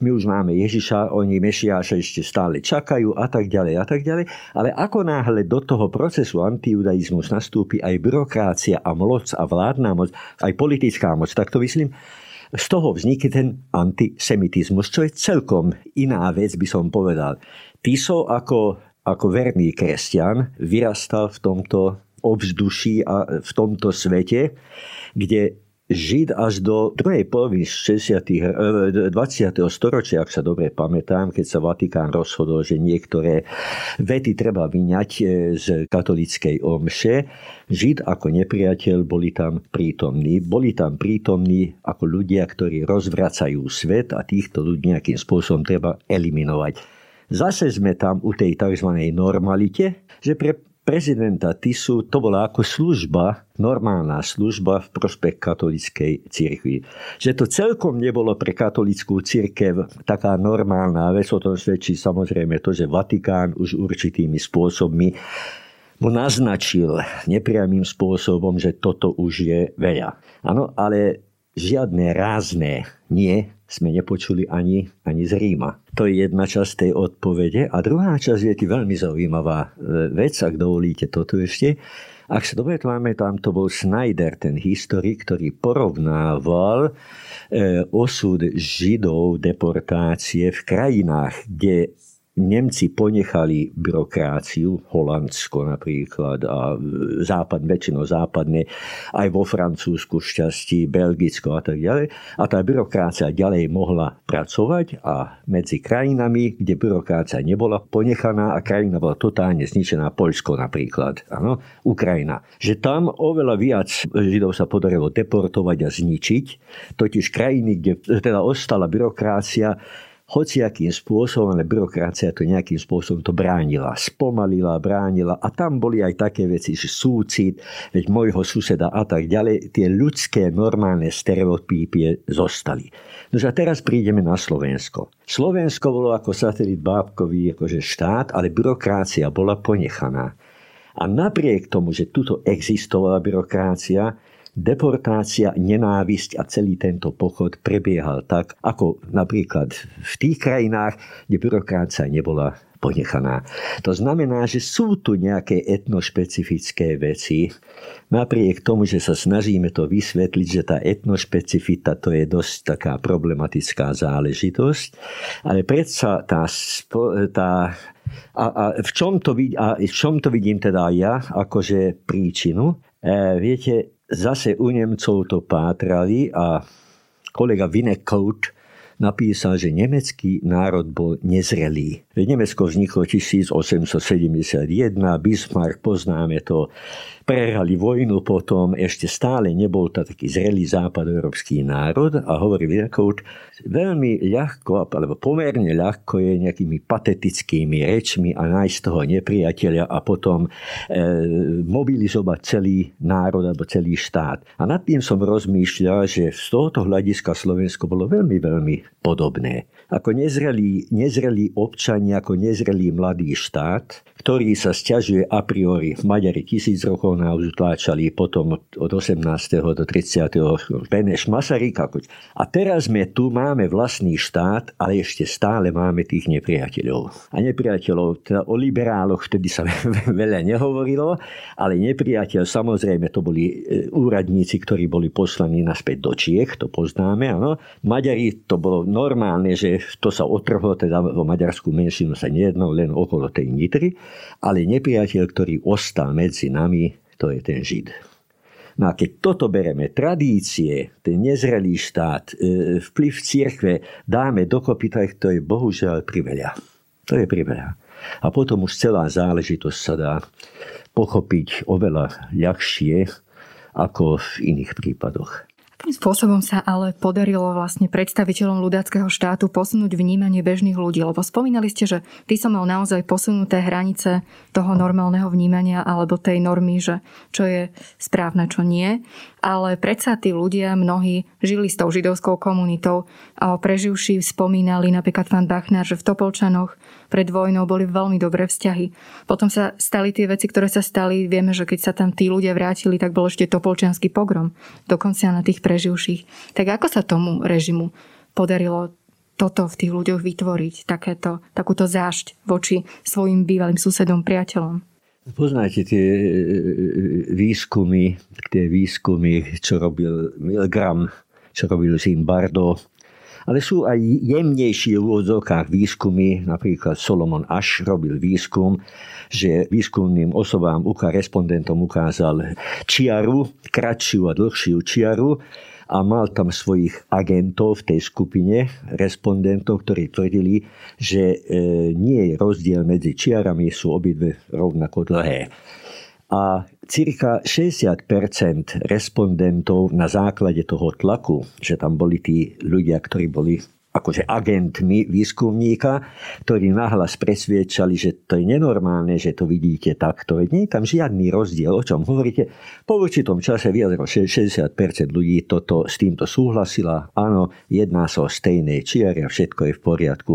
my už máme Ježiša, oni Mešiáša ešte stále čakajú a tak ďalej a tak ďalej. Ale ako náhle do toho procesu antijudaizmus nastúpi aj byrokrácia a moc a vládna moc, aj politická moc, tak to myslím, z toho vznikne ten antisemitizmus, čo je celkom iná vec, by som povedal. Tiso ako, ako verný kresťan vyrastal v tomto ovzduší a v tomto svete, kde Žid až do druhej poloviny 60. 20. storočia, ak sa dobre pamätám, keď sa Vatikán rozhodol, že niektoré vety treba vyňať e, z katolickej omše, Žid ako nepriateľ boli tam prítomní. Boli tam prítomní ako ľudia, ktorí rozvracajú svet a týchto ľudí nejakým spôsobom treba eliminovať. Zase sme tam u tej tzv. normalite, že pre prezidenta Tisu to bola ako služba, normálna služba v prospech katolickej cirkvi. Že to celkom nebolo pre katolickú cirkev taká normálna vec, o tom svedčí samozrejme to, že Vatikán už určitými spôsobmi mu naznačil nepriamým spôsobom, že toto už je veľa. Áno, ale žiadne rázne nie sme nepočuli ani, ani z Ríma. To je jedna časť tej odpovede. A druhá časť je veľmi zaujímavá e, vec, ak dovolíte toto ešte. Ak sa dobre pamätám, to bol Snyder, ten historik, ktorý porovnával e, osud Židov deportácie v krajinách, kde Nemci ponechali byrokráciu, Holandsko napríklad a západ, väčšinou západne, aj vo Francúzsku šťastí, Belgicko a tak ďalej. A tá byrokrácia ďalej mohla pracovať a medzi krajinami, kde byrokrácia nebola ponechaná a krajina bola totálne zničená, Poľsko napríklad, áno, Ukrajina. Že tam oveľa viac Židov sa podarilo deportovať a zničiť, totiž krajiny, kde teda ostala byrokrácia, hociakým spôsobom, ale byrokracia to nejakým spôsobom to bránila. Spomalila, bránila a tam boli aj také veci, že súcit, veď môjho suseda a tak ďalej. Tie ľudské normálne stereotypie zostali. No a teraz prídeme na Slovensko. Slovensko bolo ako satelit bábkový akože štát, ale byrokracia bola ponechaná. A napriek tomu, že tuto existovala byrokracia, deportácia, nenávisť a celý tento pochod prebiehal tak, ako napríklad v tých krajinách, kde byrokracia nebola ponechaná. To znamená, že sú tu nejaké etnošpecifické veci, napriek tomu, že sa snažíme to vysvetliť, že tá etnošpecifita to je dosť taká problematická záležitosť, ale predsa tá, tá a, a, v čom to, a v čom to vidím teda ja, akože príčinu? E, viete, zase u Nemcov to pátrali a kolega Winnicott napísal, že nemecký národ bol nezrelý. Nemecko vzniklo 1871, Bismarck, poznáme to, prehrali vojnu potom, ešte stále nebol to taký zrelý západoeurópsky národ a hovorí Vinkout, veľmi ľahko, alebo pomerne ľahko je nejakými patetickými rečmi a nájsť toho nepriateľa a potom e, mobilizovať celý národ alebo celý štát. A nad tým som rozmýšľal, že z tohoto hľadiska Slovensko bolo veľmi, veľmi podobné. Ako nezrelý, nezrelý občania, ako nezrelý mladý štát, ktorý sa stiažuje a priori. Maďari tisíc rokov nás utláčali, potom od 18. do 30. Beneš Masaryk. A teraz sme tu, máme vlastný štát, ale ešte stále máme tých nepriateľov. A nepriateľov, teda o liberáloch vtedy sa veľa nehovorilo, ale nepriateľ samozrejme to boli e, úradníci, ktorí boli poslaní naspäť do Čiech, to poznáme, áno. Maďari to bolo normálne, že to sa otrhlo, teda vo maďarskú menšinu sa nejedno len okolo tej Nitry ale nepriateľ, ktorý ostal medzi nami, to je ten Žid. No a keď toto bereme, tradície, ten nezrelý štát, e, vplyv cirkve dáme dokopy, tak to je bohužiaľ priveľa. To je priveľa. A potom už celá záležitosť sa dá pochopiť oveľa ľahšie ako v iných prípadoch. Akým spôsobom sa ale podarilo vlastne predstaviteľom ľudáckého štátu posunúť vnímanie bežných ľudí? Lebo spomínali ste, že ty som mal naozaj posunuté hranice toho normálneho vnímania alebo tej normy, že čo je správne, čo nie. Ale predsa tí ľudia, mnohí, žili s tou židovskou komunitou a preživší spomínali napríklad pán Bachnár, že v Topolčanoch pred vojnou boli veľmi dobré vzťahy. Potom sa stali tie veci, ktoré sa stali. Vieme, že keď sa tam tí ľudia vrátili, tak bol ešte topolčianský pogrom. Dokonca na tých preživších. Tak ako sa tomu režimu podarilo toto v tých ľuďoch vytvoriť, takéto, takúto zášť voči svojim bývalým susedom, priateľom? Poznáte tie e, e, výskumy, tie výskumy, čo robil Milgram, čo robil Zimbardo, Ale sú aj jemnejšie v úvodzovkách výskumy, napríklad Solomon Ash robil výskum, že výskumným osobám, respondentom ukázal čiaru, kratšiu a dlhšiu čiaru a mal tam svojich agentov v tej skupine, respondentov, ktorí tvrdili, že e, nie je rozdiel medzi čiarami, sú obidve rovnako dlhé. A cirka 60% respondentov na základe toho tlaku, že tam boli tí ľudia, ktorí boli akože agentmi výskumníka, ktorí nahlas presviečali, že to je nenormálne, že to vidíte takto. Nie je tam žiadny rozdiel, o čom hovoríte. Po určitom čase ako 60% ľudí toto, s týmto súhlasila. Áno, jedná sa o stejné čiary a všetko je v poriadku.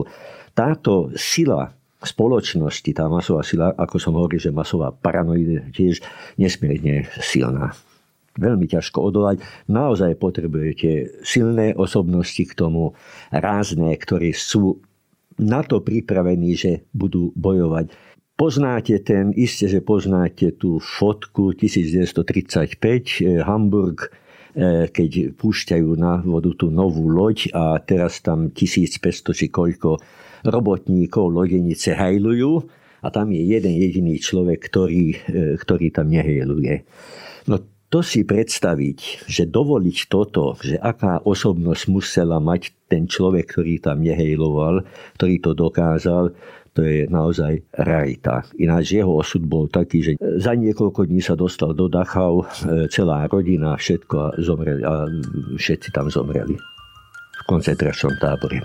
Táto sila spoločnosti, tá masová sila, ako som hovoril, že masová paranoida tiež nesmierne silná veľmi ťažko odolať. Naozaj potrebujete silné osobnosti k tomu, rázne, ktorí sú na to pripravení, že budú bojovať. Poznáte ten, iste, že poznáte tú fotku 1935, eh, Hamburg, keď púšťajú na vodu tú novú loď a teraz tam 1500 či koľko robotníkov lodenice hajlujú a tam je jeden jediný človek, ktorý, eh, ktorý tam nehejluje. No to si predstaviť, že dovoliť toto, že aká osobnosť musela mať ten človek, ktorý tam nehejloval, ktorý to dokázal, to je naozaj rarita. Ináč jeho osud bol taký, že za niekoľko dní sa dostal do Dachau, e, celá rodina, všetko a, zomreli, a všetci tam zomreli v koncentračnom tábore.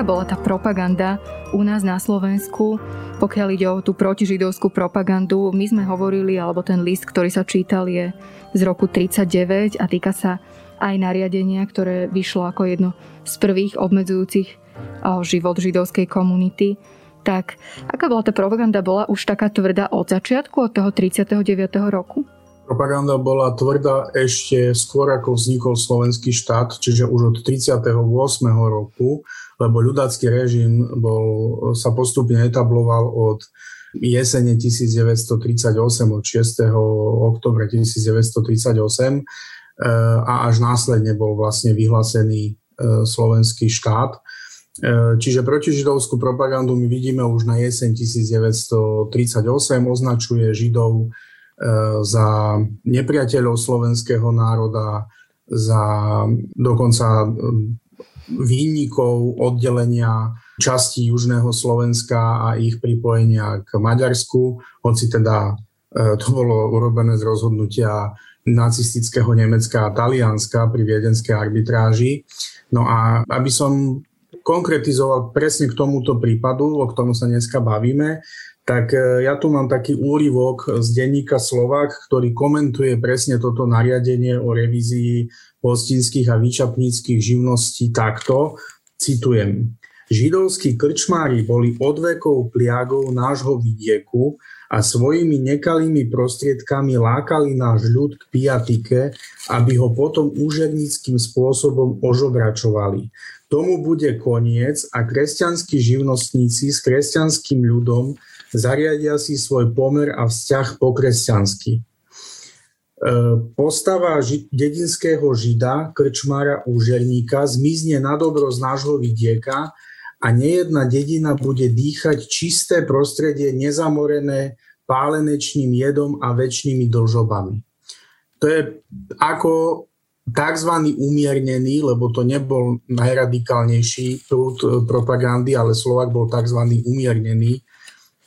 Aká bola tá propaganda u nás na Slovensku, pokiaľ ide o tú protižidovskú propagandu? My sme hovorili, alebo ten list, ktorý sa čítal, je z roku 39 a týka sa aj nariadenia, ktoré vyšlo ako jedno z prvých obmedzujúcich život židovskej komunity. Tak aká bola tá propaganda? Bola už taká tvrdá od začiatku, od toho 39. roku? Propaganda bola tvrdá ešte skôr, ako vznikol slovenský štát, čiže už od 38. roku, lebo ľudácky režim bol, sa postupne etabloval od jesene 1938, od 6. oktobra 1938 eh, a až následne bol vlastne vyhlásený eh, slovenský štát. Eh, čiže protižidovskú propagandu my vidíme už na jeseň 1938, označuje Židov za nepriateľov slovenského národa, za dokonca výnikov oddelenia časti Južného Slovenska a ich pripojenia k Maďarsku, hoci teda e, to bolo urobené z rozhodnutia nacistického Nemecka a Talianska pri viedenskej arbitráži. No a aby som konkretizoval presne k tomuto prípadu, o ktorom sa dneska bavíme, tak e, ja tu mám taký úryvok z denníka Slovak, ktorý komentuje presne toto nariadenie o revízii hostinských a výčapníckých živností takto, citujem. Židovskí krčmári boli od vekov pliagou nášho vidieku a svojimi nekalými prostriedkami lákali náš ľud k pijatike, aby ho potom úžernickým spôsobom ožobračovali. Tomu bude koniec a kresťanskí živnostníci s kresťanským ľudom zariadia si svoj pomer a vzťah po kresťansky. E, postava dedinského žida, krčmára úžerníka, zmizne na dobro z nášho vidieka a nejedna dedina bude dýchať čisté prostredie nezamorené pálenečným jedom a väčšnými dlžobami. To je ako tzv. umiernený, lebo to nebol najradikálnejší prúd propagandy, ale Slovak bol tzv. umiernený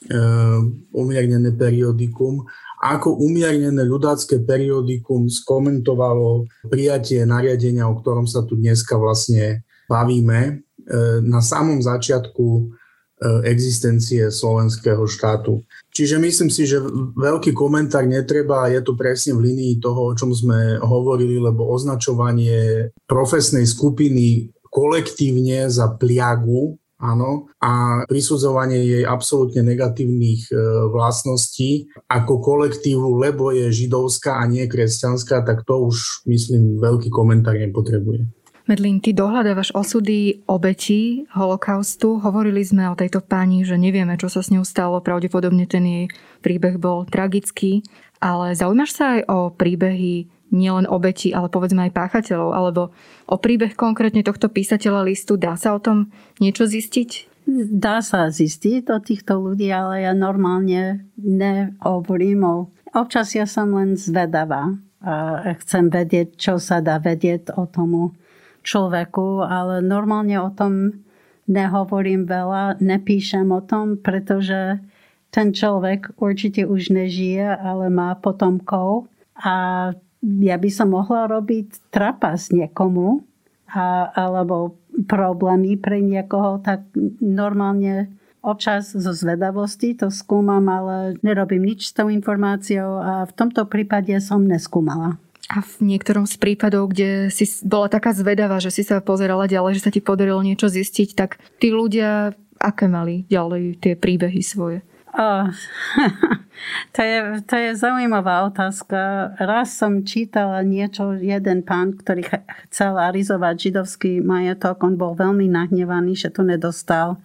Eh, umiernené periodikum, ako umiernené ľudácké periodikum skomentovalo prijatie nariadenia, o ktorom sa tu dneska vlastne bavíme, eh, na samom začiatku eh, existencie slovenského štátu. Čiže myslím si, že veľký komentár netreba, je to presne v linii toho, o čom sme hovorili, lebo označovanie profesnej skupiny kolektívne za pliagu áno, a prisudzovanie jej absolútne negatívnych e, vlastností ako kolektívu, lebo je židovská a nie kresťanská, tak to už, myslím, veľký komentár nepotrebuje. Medlín, ty dohľadávaš osudy obetí holokaustu. Hovorili sme o tejto pani, že nevieme, čo sa s ňou stalo. Pravdepodobne ten jej príbeh bol tragický. Ale zaujímaš sa aj o príbehy nielen obeti, ale povedzme aj páchateľov, alebo o príbeh konkrétne tohto písateľa listu. Dá sa o tom niečo zistiť? Dá sa zistiť o týchto ľudí, ale ja normálne nehovorím o... Občas ja som len zvedavá a chcem vedieť, čo sa dá vedieť o tomu človeku, ale normálne o tom nehovorím veľa, nepíšem o tom, pretože ten človek určite už nežije, ale má potomkov a ja by som mohla robiť trapas niekomu a, alebo problémy pre niekoho, tak normálne občas zo zvedavosti to skúmam, ale nerobím nič s tou informáciou a v tomto prípade som neskúmala. A v niektorom z prípadov, kde si bola taká zvedavá, že si sa pozerala ďalej, že sa ti podarilo niečo zistiť, tak tí ľudia aké mali ďalej tie príbehy svoje? Oh, to, je, to je zaujímavá otázka. Raz som čítala niečo, jeden pán, ktorý chcel arizovať židovský majetok, on bol veľmi nahnevaný, že to nedostal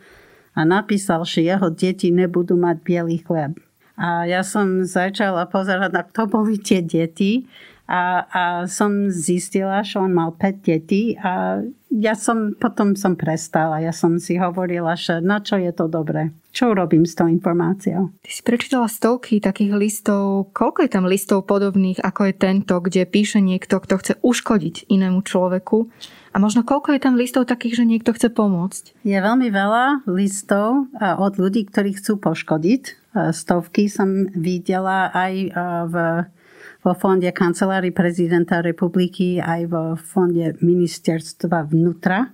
a napísal, že jeho deti nebudú mať biely chleb. A ja som začala pozerať, na kto boli tie deti a, a som zistila, že on mal 5 detí a ja som, potom som prestala. Ja som si hovorila, že na čo je to dobré. Čo urobím s tou informáciou? Ty si prečítala stovky takých listov. Koľko je tam listov podobných, ako je tento, kde píše niekto, kto chce uškodiť inému človeku? A možno koľko je tam listov takých, že niekto chce pomôcť? Je veľmi veľa listov od ľudí, ktorí chcú poškodiť. Stovky som videla aj v vo fonde kancelárii prezidenta republiky aj vo fonde ministerstva vnútra,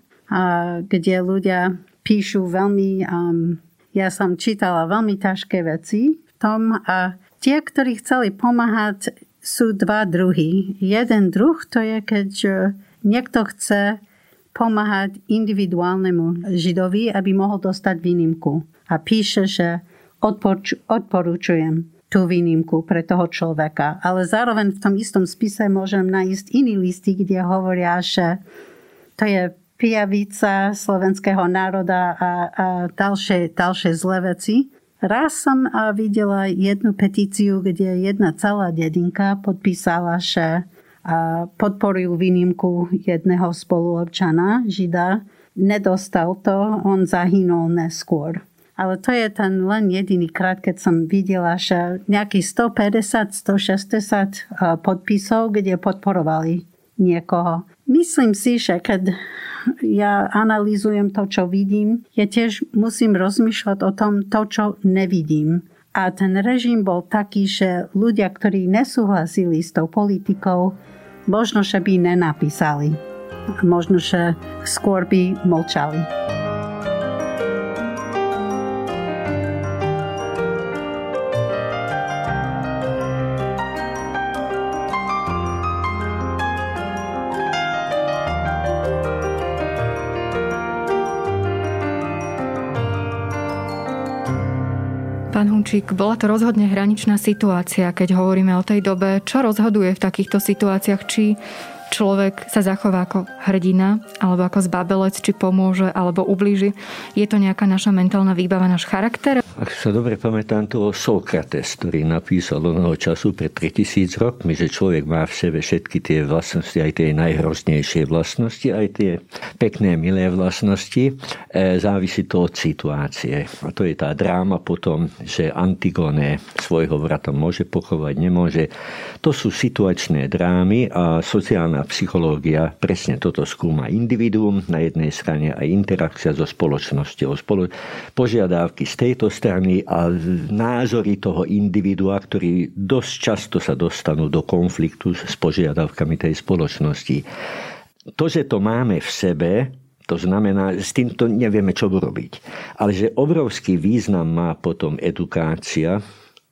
kde ľudia píšu veľmi, um, ja som čítala veľmi ťažké veci v tom a tie, ktorí chceli pomáhať, sú dva druhy. Jeden druh to je, keď niekto chce pomáhať individuálnemu židovi, aby mohol dostať výnimku. A píše, že odporúčujem tú výnimku pre toho človeka. Ale zároveň v tom istom spise môžem nájsť iný listy, kde hovoria, že to je pijavica slovenského národa a, a ďalšie, ďalšie zlé veci. Raz som videla jednu petíciu, kde jedna celá dedinka podpísala, že podporujú výnimku jedného spoluobčana, žida. Nedostal to, on zahynul neskôr. Ale to je ten len jediný krát, keď som videla, že nejakých 150-160 podpisov, kde podporovali niekoho. Myslím si, že keď ja analýzujem to, čo vidím, ja tiež musím rozmýšľať o tom, to, čo nevidím. A ten režim bol taký, že ľudia, ktorí nesúhlasili s tou politikou, možno, že by nenapísali. Možno, že skôr by mlčali. Pán Hunčík, bola to rozhodne hraničná situácia, keď hovoríme o tej dobe. Čo rozhoduje v takýchto situáciách? Či človek sa zachová ako hrdina, alebo ako zbabelec, či pomôže, alebo ublíži? Je to nejaká naša mentálna výbava, náš charakter? Ak sa dobre pamätám, to bol Sokrates, ktorý napísal onoho času pred 3000 rokmi, že človek má v sebe všetky tie vlastnosti, aj tie najhroznejšie vlastnosti, aj tie pekné, milé vlastnosti. E, závisí to od situácie. A to je tá dráma potom, že Antigone svojho vrata môže pochovať, nemôže. To sú situačné drámy a sociálna psychológia presne toto skúma individuum, na jednej strane aj interakcia so spoločnosťou, spolo- požiadavky z tejto strany strany a názory toho individua, ktorí dosť často sa dostanú do konfliktu s požiadavkami tej spoločnosti. To, že to máme v sebe, to znamená, s týmto nevieme, čo urobiť. Ale že obrovský význam má potom edukácia,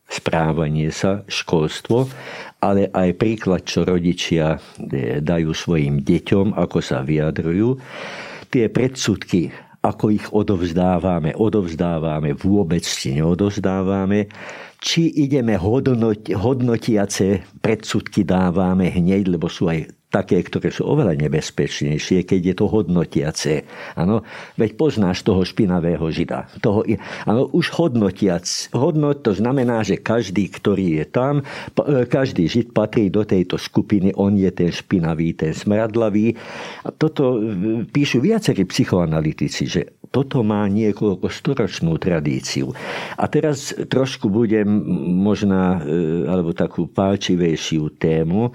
správanie sa, školstvo, ale aj príklad, čo rodičia e, dajú svojim deťom, ako sa vyjadrujú. Tie predsudky ako ich odovzdávame, odovzdávame, vôbec si neodovzdávame, či ideme hodnoti, hodnotiace predsudky dávame hneď, lebo sú aj také, ktoré sú oveľa nebezpečnejšie, keď je to hodnotiace. Ano, veď poznáš toho špinavého žida. Toho, ano, už hodnotiac. Hodnot to znamená, že každý, ktorý je tam, e, každý žid patrí do tejto skupiny, on je ten špinavý, ten smradlavý. A toto e, píšu viacerí psychoanalytici, že toto má niekoľko storočnú tradíciu. A teraz trošku budem možná, e, alebo takú pálčivejšiu tému,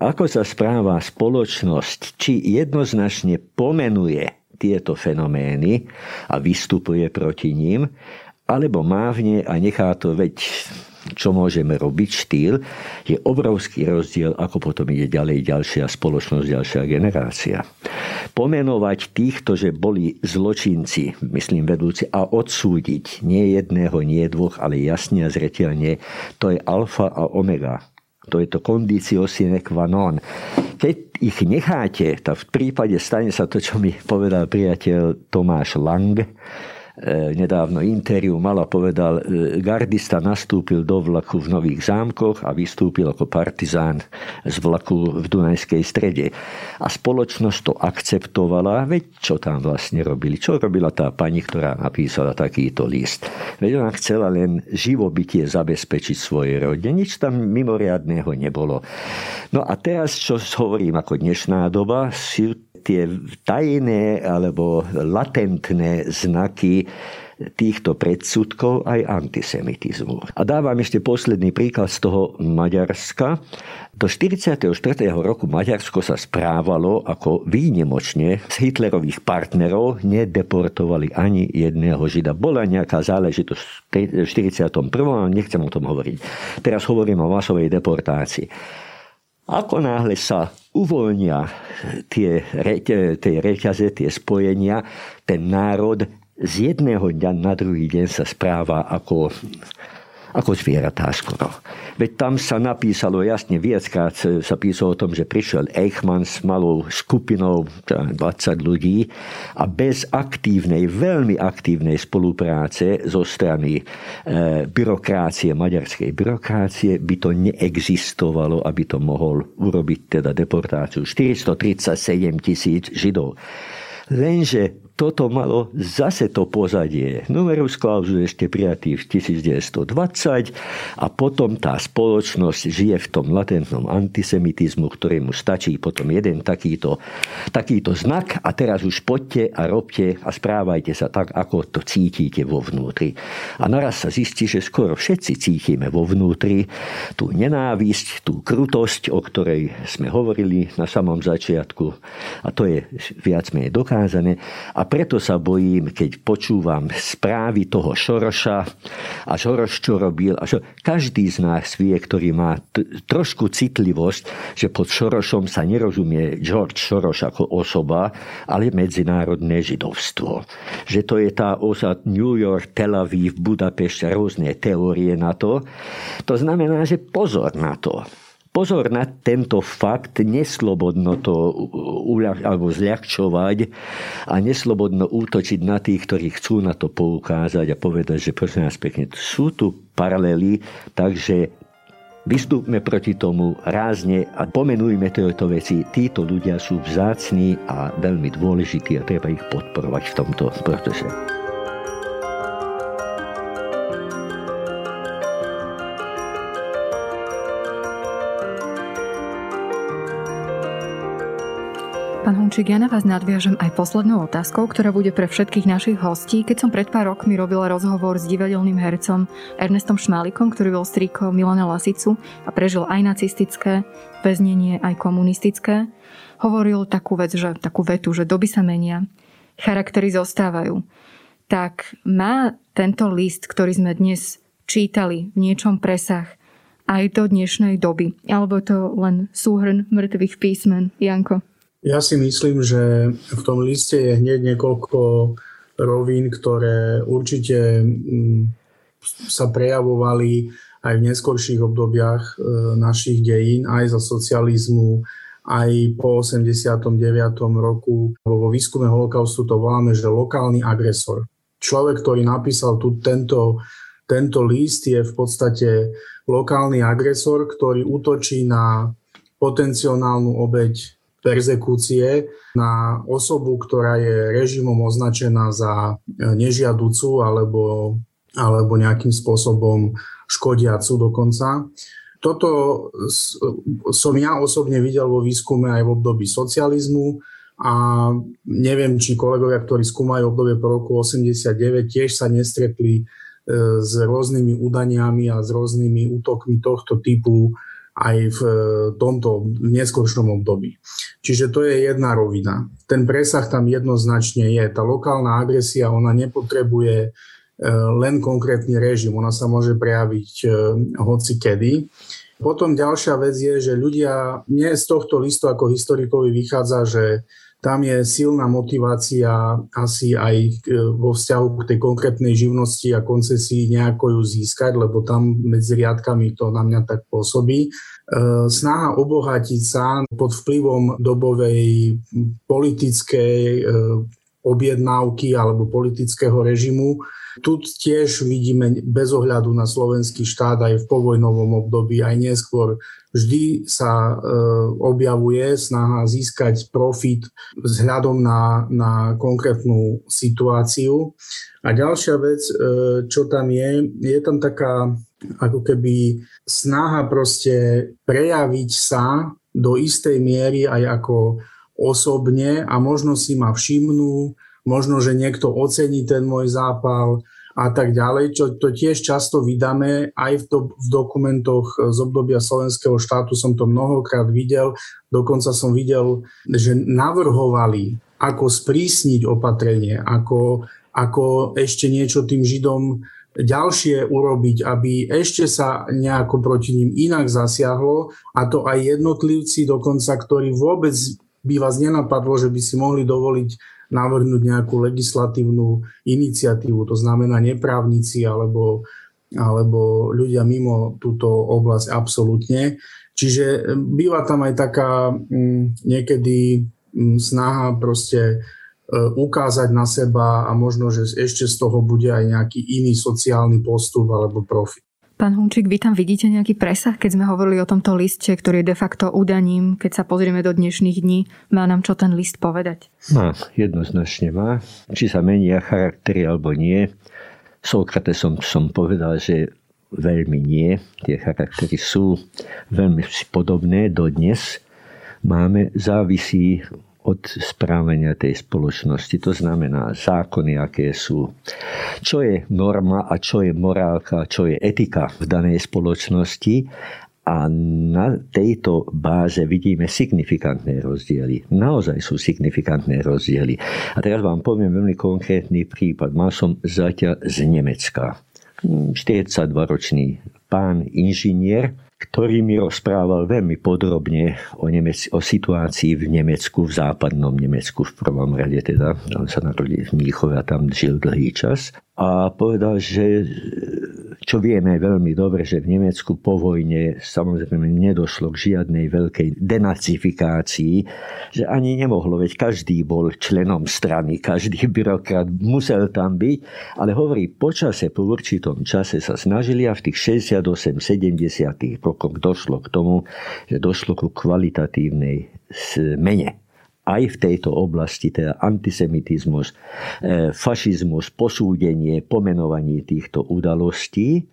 ako sa správa spoločnosť, či jednoznačne pomenuje tieto fenomény a vystupuje proti ním, alebo mávne a nechá to veď čo môžeme robiť, štýl, je obrovský rozdiel, ako potom ide ďalej ďalšia spoločnosť, ďalšia generácia. Pomenovať týchto, že boli zločinci, myslím vedúci, a odsúdiť nie jedného, nie dvoch, ale jasne a zretelne, to je alfa a omega to je to kondicio sine qua non. Keď ich necháte, tak v prípade stane sa to, čo mi povedal priateľ Tomáš Lang, nedávno interviu mal a povedal, e, gardista nastúpil do vlaku v Nových zámkoch a vystúpil ako partizán z vlaku v Dunajskej strede. A spoločnosť to akceptovala, veď čo tam vlastne robili? Čo robila tá pani, ktorá napísala takýto list? Veď ona chcela len živobytie zabezpečiť svoje rodine, nič tam mimoriadného nebolo. No a teraz, čo hovorím ako dnešná doba, tie tajné alebo latentné znaky týchto predsudkov aj antisemitizmu. A dávam ešte posledný príklad z toho Maďarska. Do 44. roku Maďarsko sa správalo ako výnimočne z Hitlerových partnerov nedeportovali ani jedného žida. Bola nejaká záležitosť v 41. ale nechcem o tom hovoriť. Teraz hovorím o masovej deportácii. Ako náhle sa uvoľnia tie, tie reťaze, tie spojenia, ten národ z jedného dňa na druhý deň sa správa ako ako zvieratá skoro. Veď tam sa napísalo jasne, viackrát sa písalo o tom, že prišiel Eichmann s malou skupinou 20 ľudí a bez aktívnej, veľmi aktívnej spolupráce zo strany e, byrokrácie, maďarskej byrokrácie by to neexistovalo, aby to mohol urobiť teda deportáciu 437 tisíc židov. Lenže toto malo zase to pozadie. Numerus clausus ešte prijatý v 1920 a potom tá spoločnosť žije v tom latentnom antisemitizmu, ktorému stačí potom jeden takýto, takýto znak a teraz už poďte a robte a správajte sa tak, ako to cítite vo vnútri. A naraz sa zistí, že skoro všetci cítime vo vnútri tú nenávisť, tú krutosť, o ktorej sme hovorili na samom začiatku a to je viac menej dokázané. A preto sa bojím, keď počúvam správy toho Šoroša a Šoroš čo robil. A čo, každý z nás vie, ktorý má t- trošku citlivosť, že pod Šorošom sa nerozumie George Šoroš ako osoba, ale medzinárodné židovstvo. Že to je tá osa New York, Tel Aviv, Budapešť, rôzne teórie na to. To znamená, že pozor na to. Pozor na tento fakt, neslobodno to uľa- alebo zľahčovať a neslobodno útočiť na tých, ktorí chcú na to poukázať a povedať, že prosím nás pekne, sú tu paralely, takže Vystúpme proti tomu rázne a pomenujme tieto veci. Títo ľudia sú vzácní a veľmi dôležití a treba ich podporovať v tomto procese. Pán Hunčík, ja na vás nadviažem aj poslednou otázkou, ktorá bude pre všetkých našich hostí. Keď som pred pár rokmi robila rozhovor s divadelným hercom Ernestom Šmálikom, ktorý bol strýko Milana Lasicu a prežil aj nacistické väznenie, aj komunistické, hovoril takú vec, že, takú vetu, že doby sa menia, charaktery zostávajú. Tak má tento list, ktorý sme dnes čítali v niečom presah, aj do dnešnej doby? Alebo to len súhrn mŕtvych písmen? Janko? Ja si myslím, že v tom liste je hneď niekoľko rovín, ktoré určite mm, sa prejavovali aj v neskorších obdobiach e, našich dejín, aj za socializmu, aj po 89. roku. Vo výskume holokaustu to voláme, že lokálny agresor. Človek, ktorý napísal tu tento, tento list, je v podstate lokálny agresor, ktorý útočí na potenciálnu obeď perzekúcie na osobu, ktorá je režimom označená za nežiaducu alebo, alebo nejakým spôsobom škodiacu dokonca. Toto som ja osobne videl vo výskume aj v období socializmu a neviem, či kolegovia, ktorí skúmajú obdobie po roku 89, tiež sa nestretli e, s rôznymi údaniami a s rôznymi útokmi tohto typu aj v e, tomto neskôršom období. Čiže to je jedna rovina. Ten presah tam jednoznačne je. Tá lokálna agresia, ona nepotrebuje E, len konkrétny režim. Ona sa môže prejaviť e, hoci kedy. Potom ďalšia vec je, že ľudia, nie z tohto listu ako historikovi vychádza, že tam je silná motivácia asi aj e, vo vzťahu k tej konkrétnej živnosti a koncesii nejako ju získať, lebo tam medzi riadkami to na mňa tak pôsobí. Snaha obohatiť sa pod vplyvom dobovej politickej objednávky alebo politického režimu tu tiež vidíme bez ohľadu na slovenský štát aj v povojnovom období, aj neskôr vždy sa e, objavuje snaha získať profit vzhľadom na, na konkrétnu situáciu. A ďalšia vec, e, čo tam je, je tam taká ako keby snaha proste prejaviť sa do istej miery aj ako osobne a možno si ma všimnú, možno, že niekto ocení ten môj zápal a tak ďalej, čo to tiež často vydáme aj v, do, v dokumentoch z obdobia slovenského štátu, som to mnohokrát videl, dokonca som videl, že navrhovali, ako sprísniť opatrenie, ako, ako ešte niečo tým Židom ďalšie urobiť, aby ešte sa nejako proti ním inak zasiahlo a to aj jednotlivci dokonca, ktorí vôbec by vás nenapadlo, že by si mohli dovoliť navrhnúť nejakú legislatívnu iniciatívu, to znamená neprávnici alebo, alebo ľudia mimo túto oblasť absolútne. Čiže e, býva tam aj taká m, niekedy m, snaha proste e, ukázať na seba a možno, že ešte z toho bude aj nejaký iný sociálny postup alebo profit. Pán Hunčík, vy tam vidíte nejaký presah, keď sme hovorili o tomto liste, ktorý je de facto udaním, keď sa pozrieme do dnešných dní, má nám čo ten list povedať? Má, jednoznačne má. Či sa menia charaktery alebo nie. Sokratesom som povedal, že veľmi nie. Tie charaktery sú veľmi podobné dodnes. Máme, závisí od správania tej spoločnosti. To znamená zákony, aké sú. Čo je norma a čo je morálka, čo je etika v danej spoločnosti a na tejto báze vidíme signifikantné rozdiely. Naozaj sú signifikantné rozdiely. A teraz vám poviem veľmi konkrétny prípad. Mal som zatiaľ z Nemecka. 42-ročný pán inžinier, ktorý mi rozprával veľmi podrobne o, Nemec- o situácii v Nemecku, v západnom Nemecku v prvom rade teda. On sa narodil v Mníchove a tam žil dlhý čas. A povedal, že čo vieme veľmi dobre, že v Nemecku po vojne samozrejme nedošlo k žiadnej veľkej denacifikácii, že ani nemohlo, veď každý bol členom strany, každý byrokrat musel tam byť, ale hovorí, počase, po určitom čase sa snažili a v tých 68-70 rokoch došlo k tomu, že došlo ku kvalitatívnej zmene aj v tejto oblasti, teda antisemitizmus, e, fašizmus, posúdenie, pomenovanie týchto udalostí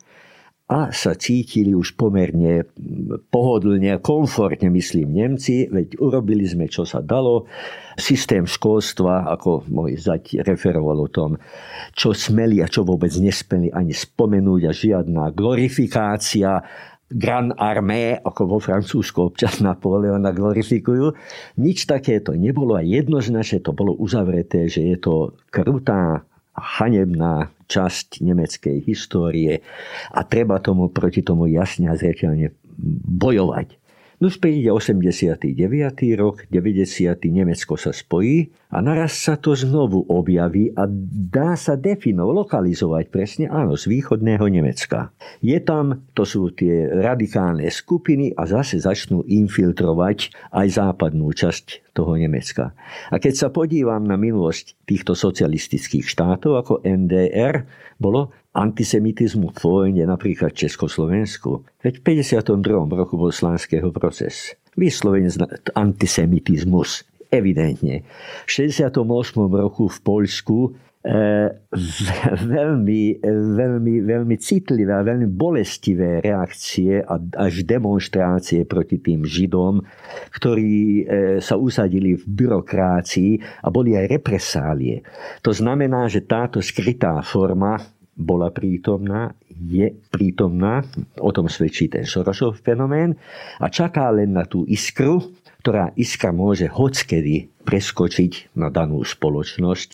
a sa cítili už pomerne pohodlne, komfortne, myslím Nemci, veď urobili sme, čo sa dalo. Systém školstva, ako môj zať referoval o tom, čo smeli a čo vôbec nespeli ani spomenúť a žiadna glorifikácia Grand Armée, ako vo Francúzsku občas Napoleona glorifikujú. Nič takéto nebolo a jednoznačne to bolo uzavreté, že je to krutá, hanebná časť nemeckej histórie a treba tomu proti tomu jasne a zreteľne bojovať. No príde 89. rok, 90. Nemecko sa spojí a naraz sa to znovu objaví a dá sa definovať, lokalizovať presne, áno, z východného Nemecka. Je tam, to sú tie radikálne skupiny a zase začnú infiltrovať aj západnú časť toho Nemecka. A keď sa podívam na minulosť týchto socialistických štátov ako NDR, bolo antisemitizmu vojne napríklad Československu. Veď v 52. roku bol slánskeho proces. Vyslovene antisemitizmus. Evidentne. V 68. roku v Poľsku e, veľmi, veľmi, veľmi citlivé a veľmi bolestivé reakcie a až demonstrácie proti tým Židom, ktorí e, sa usadili v byrokrácii a boli aj represálie. To znamená, že táto skrytá forma bola prítomná, je prítomná, o tom svedčí ten Sorosov fenomén a čaká len na tú iskru, ktorá iskra môže hockedy preskočiť na danú spoločnosť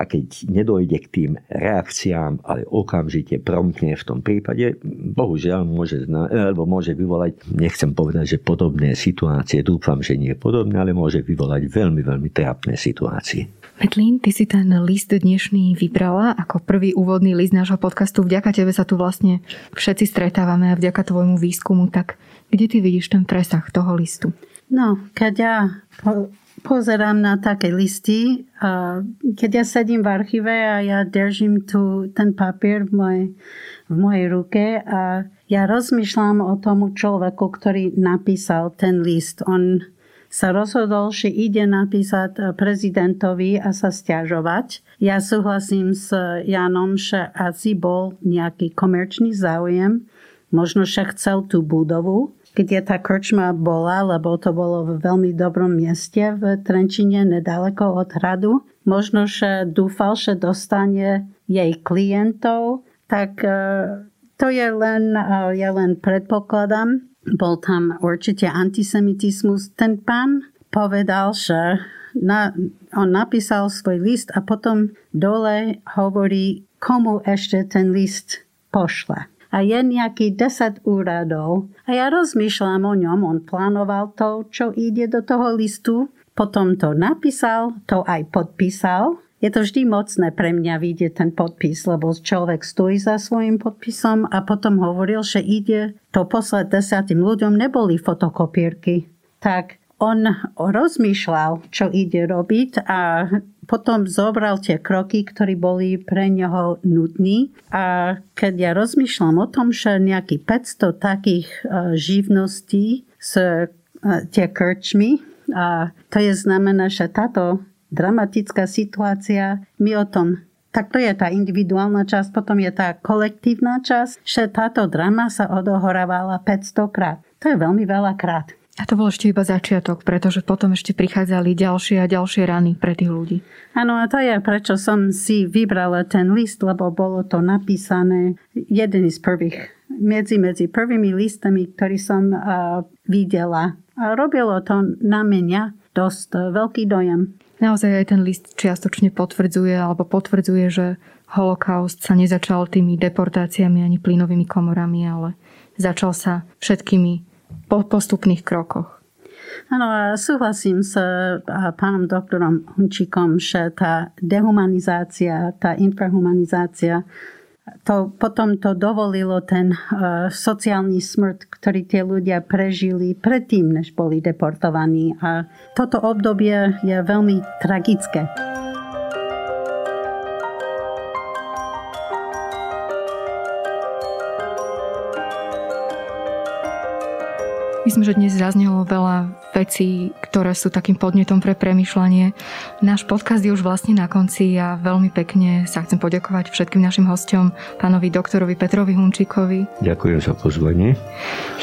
a keď nedojde k tým reakciám, ale okamžite promptne v tom prípade, bohužiaľ môže, alebo môže vyvolať, nechcem povedať, že podobné situácie, dúfam, že nie podobné, ale môže vyvolať veľmi, veľmi trápne situácie. Metlín, ty si ten list dnešný vybrala ako prvý úvodný list nášho podcastu. Vďaka tebe sa tu vlastne všetci stretávame a vďaka tvojmu výskumu. Tak kde ty vidíš ten presah toho listu? No, keď ja po, pozerám na také listy, a keď ja sedím v archíve a ja držím tu ten papier v mojej, v mojej ruke a ja rozmýšľam o tomu človeku, ktorý napísal ten list. On sa rozhodol, že ide napísať eh, prezidentovi a sa stiažovať. Ja súhlasím s Janom, že asi bol nejaký komerčný záujem, možno že chcel tú budovu, je tá krčma bola, lebo to bolo v veľmi dobrom mieste v Trenčine, nedaleko od hradu. Možno, že dúfal, že dostane jej klientov, tak eh, to je len, eh, ja len predpokladám. Bol tam určite antisemitizmus. Ten pán povedal, že na, on napísal svoj list a potom dole hovorí, komu ešte ten list pošle. A je nejaký 10 úradov a ja rozmýšľam o ňom, on plánoval to, čo ide do toho listu, potom to napísal, to aj podpísal je to vždy mocné pre mňa vidieť ten podpis, lebo človek stojí za svojim podpisom a potom hovoril, že ide to poslať desiatým ľuďom, neboli fotokopírky. Tak on rozmýšľal, čo ide robiť a potom zobral tie kroky, ktoré boli pre neho nutní. A keď ja rozmýšľam o tom, že nejaký 500 takých uh, živností s uh, tie krčmi, a to je znamená, že táto dramatická situácia, my o tom tak to je tá individuálna časť, potom je tá kolektívna časť, že táto drama sa odohorávala 500 krát. To je veľmi veľa krát. A to bol ešte iba začiatok, pretože potom ešte prichádzali ďalšie a ďalšie rany pre tých ľudí. Áno, a to je prečo som si vybrala ten list, lebo bolo to napísané jeden z prvých, medzi, medzi prvými listami, ktorý som uh, videla. A robilo to na mňa dosť veľký dojem. Naozaj aj ten list čiastočne potvrdzuje alebo potvrdzuje, že holokaust sa nezačal tými deportáciami ani plynovými komorami, ale začal sa všetkými po postupných krokoch. Áno, súhlasím s pánom doktorom Hunčíkom, že tá dehumanizácia, tá infrahumanizácia to, potom to dovolilo ten uh, sociálny smrt, ktorý tie ľudia prežili predtým, než boli deportovaní. A toto obdobie je veľmi tragické. Myslím, že dnes zaznelo veľa vecí, ktoré sú takým podnetom pre premyšľanie. Náš podcast je už vlastne na konci a veľmi pekne sa chcem poďakovať všetkým našim hostom, pánovi doktorovi Petrovi Hunčíkovi. Ďakujem za pozvanie.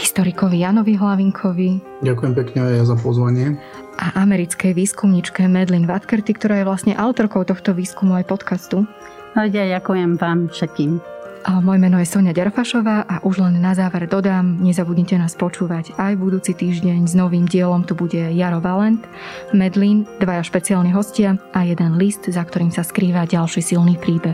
Historikovi Janovi Hlavinkovi. Ďakujem pekne aj za pozvanie. A americkej výskumničke Medlin Vatkerty, ktorá je vlastne autorkou tohto výskumu aj podcastu. No, ja ďakujem vám všetkým. Moje meno je Sonia Ďarfašová a už len na záver dodám, nezabudnite nás počúvať aj budúci týždeň s novým dielom, tu bude Jaro Valent, Medlin, dvaja špeciálni hostia a jeden list, za ktorým sa skrýva ďalší silný príbeh.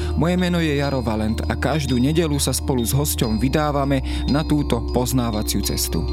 Moje meno je Jaro Valent a každú nedelu sa spolu s hosťom vydávame na túto poznávaciu cestu.